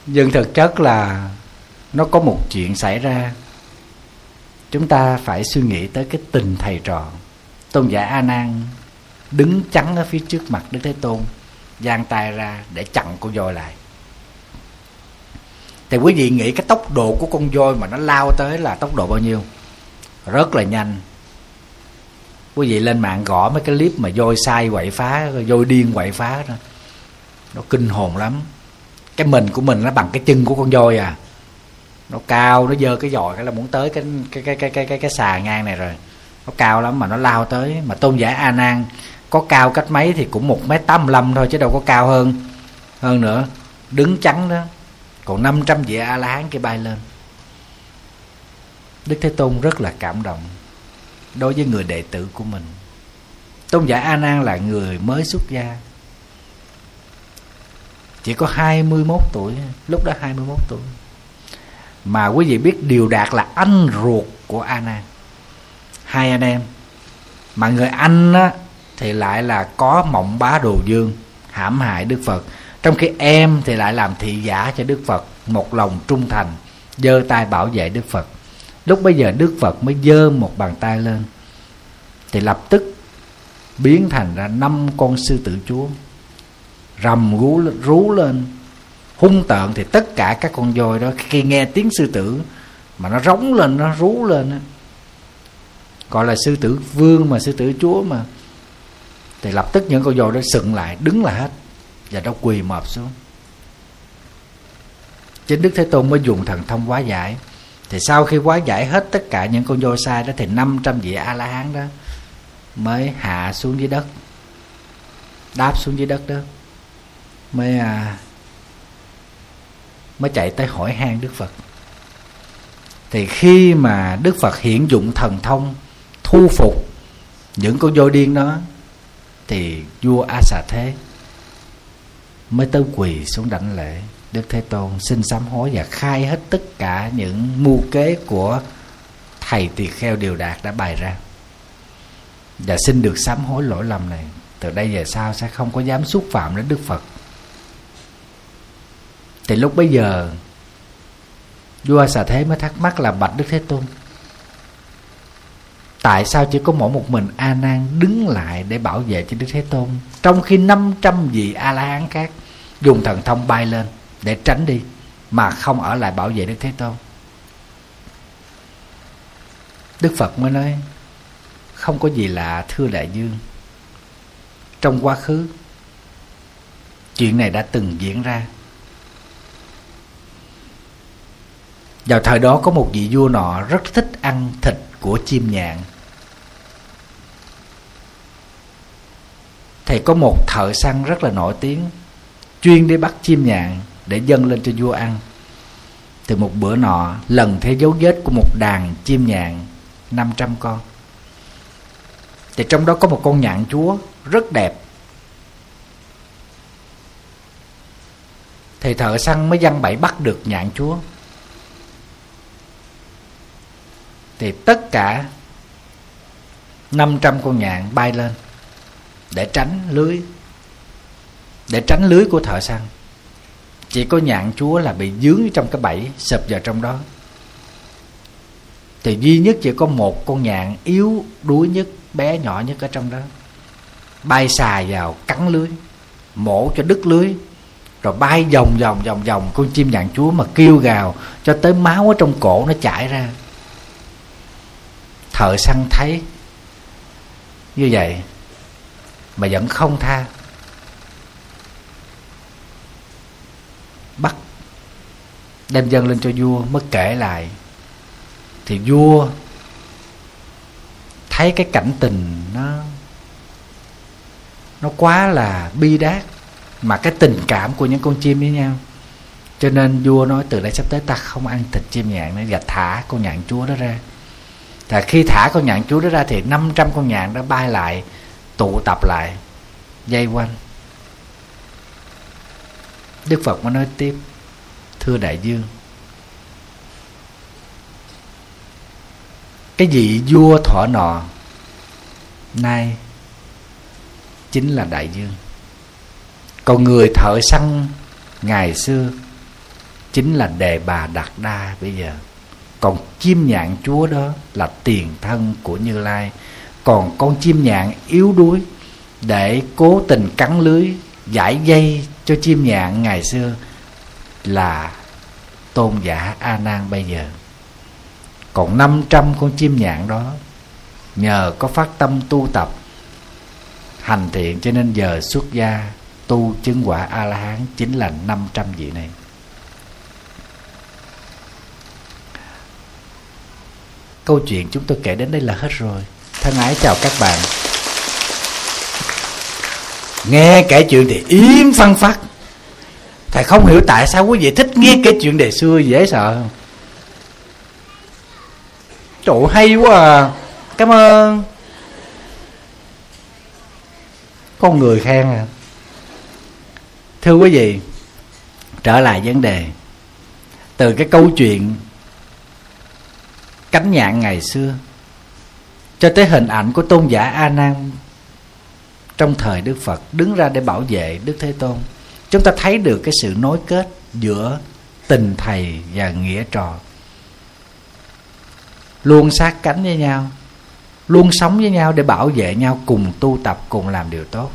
Nhưng thực chất là nó có một chuyện xảy ra chúng ta phải suy nghĩ tới cái tình thầy trò. Tôn giả a nan đứng chắn ở phía trước mặt đức thế tôn, giang tay ra để chặn con voi lại. Thì quý vị nghĩ cái tốc độ của con voi mà nó lao tới là tốc độ bao nhiêu? Rất là nhanh. Quý vị lên mạng gõ mấy cái clip mà voi sai quậy phá, voi điên quậy phá đó. Nó kinh hồn lắm. Cái mình của mình nó bằng cái chân của con voi à nó cao nó dơ cái dòi cái là muốn tới cái cái cái cái cái cái, cái xà ngang này rồi. Nó cao lắm mà nó lao tới. Mà tôn giả a nan có cao cách mấy thì cũng một mét tám thôi chứ đâu có cao hơn hơn nữa. Đứng chắn đó còn 500 vị a la hán kia bay lên. Đức thế tôn rất là cảm động đối với người đệ tử của mình. Tôn giả a nan là người mới xuất gia. Chỉ có 21 tuổi lúc đó 21 tuổi mà quý vị biết điều đạt là anh ruột của a nan hai anh em. Mà người anh á, thì lại là có mộng bá đồ dương hãm hại đức phật. Trong khi em thì lại làm thị giả cho đức phật một lòng trung thành giơ tay bảo vệ đức phật. Lúc bây giờ đức phật mới giơ một bàn tay lên thì lập tức biến thành ra năm con sư tử chúa rầm rú, rú lên hung tợn thì tất cả các con voi đó khi nghe tiếng sư tử mà nó rống lên nó rú lên đó, gọi là sư tử vương mà sư tử chúa mà. Thì lập tức những con voi đó sừng lại đứng lại hết và nó quỳ mọp xuống. Chính đức thế tôn mới dùng thần thông hóa giải. Thì sau khi hóa giải hết tất cả những con voi sai đó thì 500 vị a la hán đó mới hạ xuống dưới đất đáp xuống dưới đất đó. Mới à, mới chạy tới hỏi han đức phật. Thì khi mà đức phật hiện dụng thần thông thu phục những con voi điên đó, thì vua a xà thế mới tới quỳ xuống đảnh lễ. Đức thế tôn xin sám hối và khai hết tất cả những mưu kế của thầy tỳ kheo điều đạt đã bày ra. Và xin được sám hối lỗi lầm này. Từ đây về sau sẽ không có dám xúc phạm đến đức phật thì lúc bấy giờ, vua xà thế mới thắc mắc là bạch đức thế tôn, tại sao chỉ có mỗi một mình a nan đứng lại để bảo vệ cho đức thế tôn, trong khi 500 vị a la hán khác dùng thần thông bay lên để tránh đi, mà không ở lại bảo vệ đức thế tôn? Đức phật mới nói, không có gì lạ thưa đại dương. Trong quá khứ, chuyện này đã từng diễn ra. Vào thời đó có một vị vua nọ rất thích ăn thịt của chim nhạn. Thì có một thợ săn rất là nổi tiếng, chuyên đi bắt chim nhạn để dâng lên cho vua ăn. Từ một bữa nọ, lần thấy dấu vết của một đàn chim nhạn 500 con. Thì trong đó có một con nhạn chúa rất đẹp. Thì thợ săn mới dăng bẫy bắt được nhạn chúa. Thì tất cả 500 con nhạn bay lên để tránh lưới, để tránh lưới của thợ săn. Chỉ có nhạn chúa là bị dướng trong cái bẫy sập vào trong đó. Thì duy nhất chỉ có một con nhạn yếu đuối nhất, bé nhỏ nhất ở trong đó. Bay xài vào cắn lưới, mổ cho đứt lưới, rồi bay vòng vòng vòng vòng. Con chim nhạn chúa mà kêu gào cho tới máu ở trong cổ nó chảy ra thợ săn thấy như vậy mà vẫn không tha. Bắt đem dân lên cho vua mới kể lại. Thì vua thấy cái cảnh tình nó nó quá là bi đát, mà cái tình cảm của những con chim với nhau. Cho nên vua nói, từ đây sắp tới ta không ăn thịt chim nhạn nữa và thả con nhạn chúa đó ra và khi thả con nhạn chúa đó ra thì 500 con nhạn đó bay lại, tụ tập lại, dây quanh. Đức phật mới nói tiếp, thưa đại dương, cái vị vua thọ nọ nay chính là đại dương. Còn người thợ săn ngày xưa chính là đề bà đạt đa bây giờ còn chim nhạn chúa đó là tiền thân của như lai. Còn con chim nhạn yếu đuối để cố tình cắn lưới, giải dây cho chim nhạn ngày xưa là tôn giả a nan bây giờ. Còn 500 con chim nhạn đó nhờ có phát tâm tu tập, hành thiện cho nên giờ xuất gia tu chứng quả a la hán chính là 500 vị này. Câu chuyện chúng tôi kể đến đây là hết rồi. Thân ái chào các bạn. Nghe kể chuyện thì im phăng phát. Thầy không hiểu tại sao quý vị thích nghe kể chuyện đề xưa dễ sợ. Không hay quá à. Cảm ơn. Con người khen à. Thưa quý vị, Trở lại vấn đề. Từ cái câu chuyện Cánh nhạn ngày xưa. Cho tới hình ảnh của tôn giả A Nan Trong thời Đức Phật Đứng ra để bảo vệ Đức Thế Tôn, Chúng ta thấy được cái sự nối kết Giữa tình thầy và nghĩa trò. Luôn sát cánh với nhau, luôn sống với nhau để bảo vệ nhau, cùng tu tập, cùng làm điều tốt.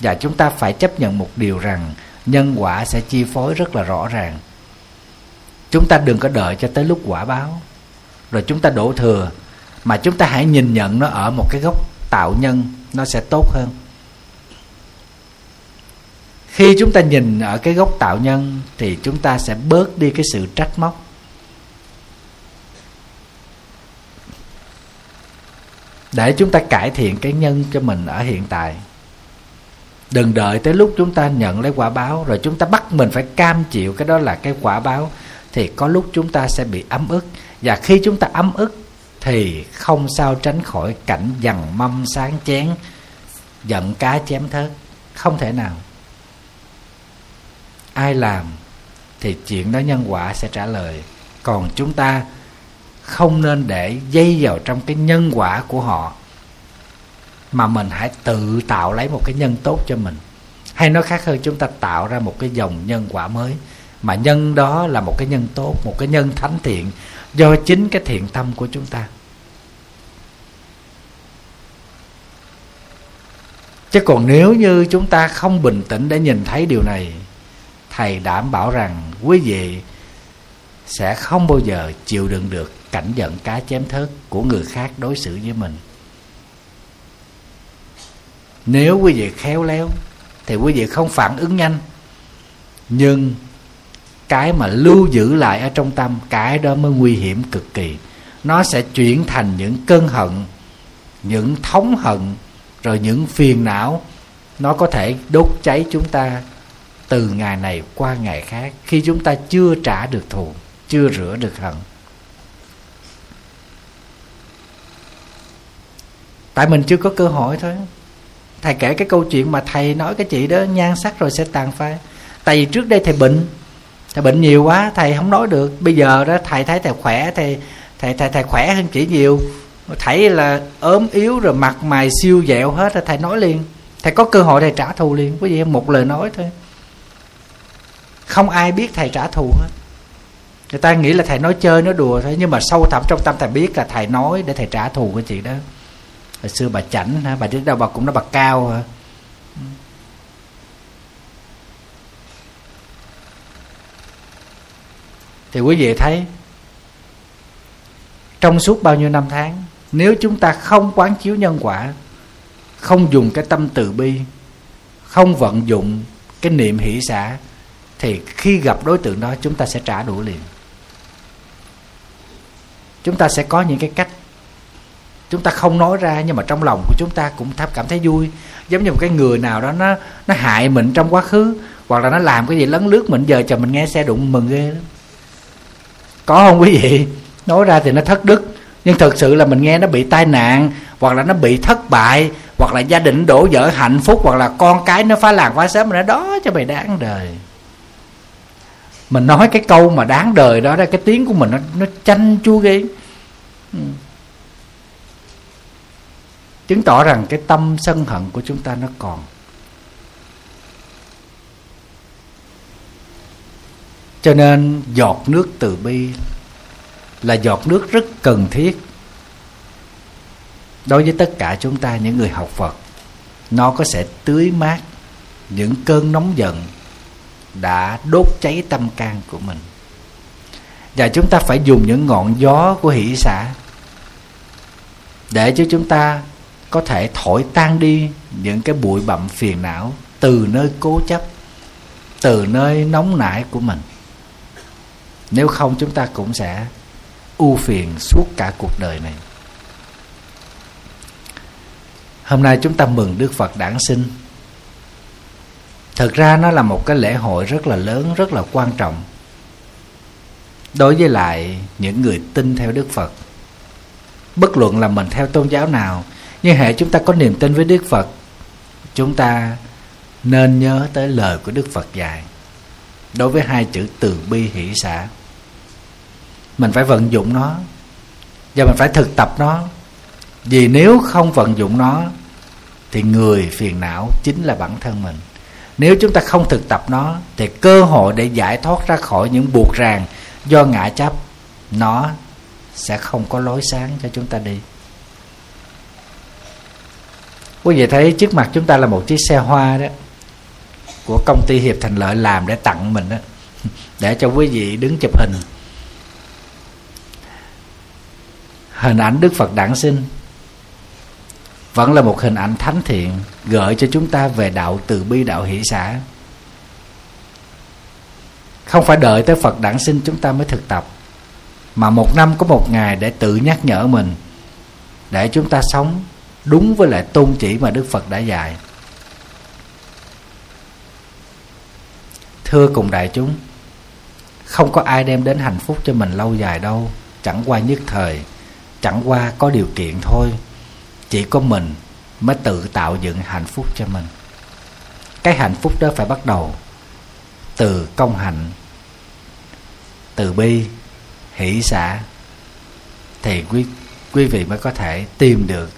Và chúng ta phải chấp nhận một điều rằng nhân quả sẽ chi phối rất là rõ ràng. Chúng ta đừng có đợi cho tới lúc quả báo rồi chúng ta đổ thừa. Mà chúng ta hãy nhìn nhận nó ở một cái góc tạo nhân, nó sẽ tốt hơn. Khi chúng ta nhìn ở cái góc tạo nhân, thì chúng ta sẽ bớt đi cái sự trách móc. Để chúng ta cải thiện cái nhân cho mình ở hiện tại. Đừng đợi tới lúc chúng ta nhận lấy quả báo, rồi chúng ta bắt mình phải cam chịu cái đó là cái quả báo, thì có lúc chúng ta sẽ bị ấm ức và khi chúng ta ấm ức, thì không sao tránh khỏi cảnh dằn mâm sáng chén, giận cá chém thớt. Không thể nào. Ai làm thì chuyện đó nhân quả sẽ trả lời. Còn chúng ta không nên để dây vào trong cái nhân quả của họ, mà mình hãy tự tạo lấy một cái nhân tốt cho mình. Hay nói khác hơn, chúng ta tạo ra một cái dòng nhân quả mới, mà nhân đó là một cái nhân tốt, một cái nhân thánh thiện do chính cái thiện tâm của chúng ta. Chứ còn nếu như chúng ta không bình tĩnh để nhìn thấy điều này, thầy đảm bảo rằng quý vị sẽ không bao giờ chịu đựng được cảnh giận cá chém thớt của người khác đối xử với mình. Nếu quý vị khéo léo, thì quý vị không phản ứng nhanh. Nhưng cái mà lưu giữ lại ở trong tâm, cái đó mới nguy hiểm cực kỳ. Nó sẽ chuyển thành những cơn hận, những thống hận, rồi những phiền não. Nó có thể đốt cháy chúng ta từ ngày này qua ngày khác khi chúng ta chưa trả được thù, chưa rửa được hận. Tại mình chưa có cơ hội thôi. Thầy kể cái câu chuyện mà thầy nói cái chị đó, nhan sắc rồi sẽ tàn phai tại vì trước đây thầy bệnh thầy bệnh nhiều quá thầy không nói được. Bây giờ đó thầy thấy thầy khỏe thầy thầy thầy, thầy khỏe hơn chỉ nhiều. Thầy là ốm yếu rồi mặt mày siêu dẹo hết rồi thầy nói liền. Thầy có cơ hội thầy trả thù liền quý vị một lời nói thôi. Không ai biết thầy trả thù hết. Người ta nghĩ là thầy nói chơi nói đùa thôi nhưng mà sâu thẳm trong tâm thầy biết là thầy nói để thầy trả thù cái chị đó. Hồi xưa bà chảnh hả bà trước đâu bà cũng nói bà cao hả. Thì quý vị thấy, trong suốt bao nhiêu năm tháng, nếu chúng ta không quán chiếu nhân quả, không dùng cái tâm từ bi, không vận dụng cái niệm hỷ xã thì khi gặp đối tượng đó, chúng ta sẽ trả đũa liền. Chúng ta sẽ có những cái cách. Chúng ta không nói ra, nhưng mà trong lòng của chúng ta cũng cảm thấy vui. Giống như một cái người nào đó, nó nó hại mình trong quá khứ, hoặc là nó làm cái gì lấn lướt mình, giờ chờ mình nghe xe đụng mừng ghê lắm có không quý vị? Nói ra thì nó thất đức. Nhưng thực sự là mình nghe nó bị tai nạn, hoặc là nó bị thất bại, hoặc là gia đình đổ vỡ hạnh phúc, hoặc là con cái nó phá làng phá sớm mình nói, đó, cho mày đáng đời. Mình nói cái câu mà đáng đời đó ra cái tiếng của mình nó nó chanh chua ghê. Ừ. Chứng tỏ rằng cái tâm sân hận của chúng ta nó còn. Cho nên giọt nước từ bi là giọt nước rất cần thiết đối với tất cả chúng ta, những người học phật. Nó có sẽ tưới mát những cơn nóng giận đã đốt cháy tâm can của mình. Và chúng ta phải dùng những ngọn gió của hỷ xã để cho chúng ta có thể thổi tan đi những cái bụi bặm phiền não từ nơi cố chấp, từ nơi nóng nảy của mình nếu không, chúng ta cũng sẽ ưu phiền suốt cả cuộc đời này. Hôm nay chúng ta mừng đức phật đản sinh. Thực ra nó là một cái lễ hội rất là lớn, rất là quan trọng đối với lại những người tin theo đức phật. Bất luận là mình theo tôn giáo nào nhưng hệ chúng ta có niềm tin với đức phật, chúng ta nên nhớ tới lời của đức phật dạy đối với hai chữ từ bi hỷ xã mình phải vận dụng nó. Và mình phải thực tập nó. Vì nếu không vận dụng nó, thì người phiền não chính là bản thân mình. Nếu chúng ta không thực tập nó, thì cơ hội để giải thoát ra khỏi những buộc ràng do ngã chấp, nó sẽ không có lối sáng cho chúng ta đi. Quý vị thấy trước mặt chúng ta là một chiếc xe hoa đó, của công ty hiệp thành lợi làm để tặng mình đó, để cho quý vị đứng chụp hình. Hình ảnh đức phật đản sinh vẫn là một hình ảnh thánh thiện gợi cho chúng ta về đạo từ bi, đạo hỷ xã. Không phải đợi tới phật đản sinh chúng ta mới thực tập, mà một năm có một ngày để tự nhắc nhở mình, để chúng ta sống đúng với lại tôn chỉ mà đức phật đã dạy. Thưa cùng đại chúng, không có ai đem đến hạnh phúc cho mình lâu dài đâu, chẳng qua nhất thời chẳng qua có điều kiện thôi. Chỉ có mình mới tự tạo dựng hạnh phúc cho mình. Cái hạnh phúc đó phải bắt đầu từ công hạnh, từ bi, hỷ xả. Thì quý quý vị mới có thể tìm được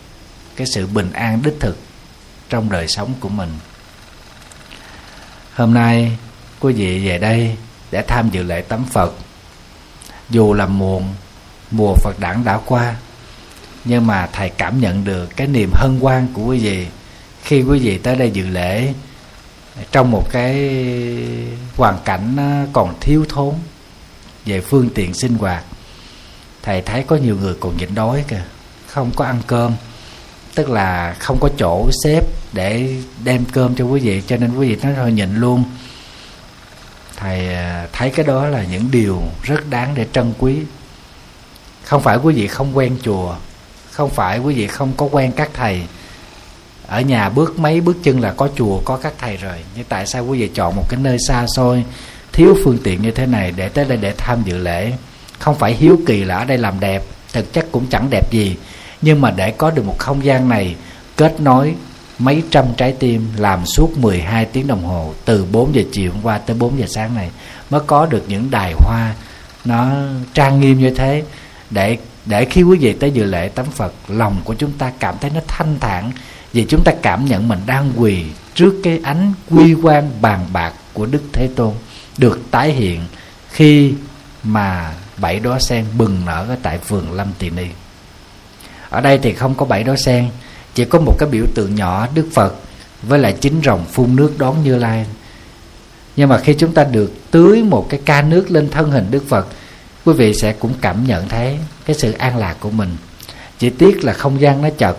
cái sự bình an đích thực trong đời sống của mình. Hôm nay, quý vị về đây để tham dự lễ tắm phật. Dù là muộn mùa phật đản đã qua. Nhưng mà thầy cảm nhận được cái niềm hân hoan của quý vị. Khi quý vị tới đây dự lễ, trong một cái hoàn cảnh còn thiếu thốn về phương tiện sinh hoạt, thầy thấy có nhiều người còn nhịn đói kìa, không có ăn cơm. Tức là không có chỗ xếp để đem cơm cho quý vị, cho nên quý vị nói thôi nhịn luôn. Thầy à, thấy cái đó là những điều rất đáng để trân quý không phải quý vị không quen chùa, không phải quý vị không có quen các thầy. Ở nhà bước mấy bước chân là có chùa, có các thầy rồi. Nhưng tại sao quý vị chọn một cái nơi xa xôi, thiếu phương tiện như thế này để tới đây để tham dự lễ? Không phải hiếu kỳ là ở đây làm đẹp, thực chất cũng chẳng đẹp gì. Nhưng mà để có được một không gian này, kết nối mấy trăm trái tim làm suốt 12 tiếng đồng hồ từ 4 giờ chiều hôm qua tới 4 giờ sáng này, mới có được những đài hoa nó trang nghiêm như thế để để khi quý vị tới dự lễ tắm Phật, lòng của chúng ta cảm thấy nó thanh thản, vì chúng ta cảm nhận mình đang quỳ trước cái ánh quy quan bàn bạc của Đức Thế Tôn, được tái hiện khi mà bảy đóa sen bừng nở ở tại vườn Lâm Tỳ Ni. Ở đây thì không có bảy đóa sen, chỉ có một cái biểu tượng nhỏ Đức Phật với lại chín rồng phun nước đón Như Lai. Nhưng mà khi chúng ta được tưới một cái ca nước lên thân hình Đức Phật quý vị sẽ cũng cảm nhận thấy cái sự an lạc của mình. Chỉ tiếc là không gian nó chật,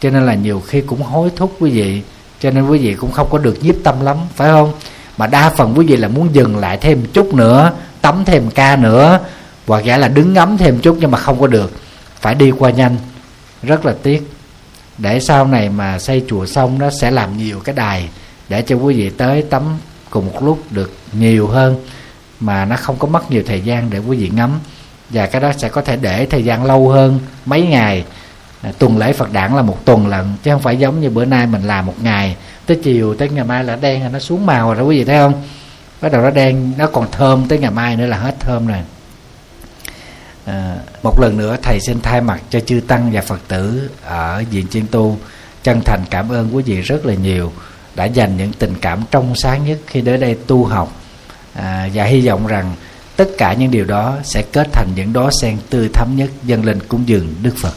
cho nên là nhiều khi cũng hối thúc quý vị, cho nên quý vị cũng không có được nhiếp tâm lắm, phải không? Mà đa phần quý vị là muốn dừng lại thêm chút nữa, tắm thêm ca nữa, hoặc giả là đứng ngắm thêm chút nhưng mà không có được. Phải đi qua nhanh, rất là tiếc. Để sau này mà xây chùa xong nó sẽ làm nhiều cái đài để cho quý vị tới tắm cùng một lúc được nhiều hơn mà nó không có mất nhiều thời gian để quý vị ngắm. Và cái đó sẽ có thể để thời gian lâu hơn mấy ngày. À, tuần lễ Phật đản là một tuần lần chứ không phải giống như bữa nay mình làm một ngày. Tới chiều tới ngày mai là đen rồi nó xuống màu rồi quý vị thấy không? Bắt đầu nó đen nó còn thơm tới ngày mai nữa là hết thơm rồi. À, một lần nữa thầy xin thay mặt cho chư tăng và phật tử ở diện chuyên tu chân thành cảm ơn quý vị rất là nhiều đã dành những tình cảm trong sáng nhất khi đến đây tu học à, và hy vọng rằng tất cả những điều đó sẽ kết thành những đóa sen tươi thắm nhất dâng lên cúng dường đức phật.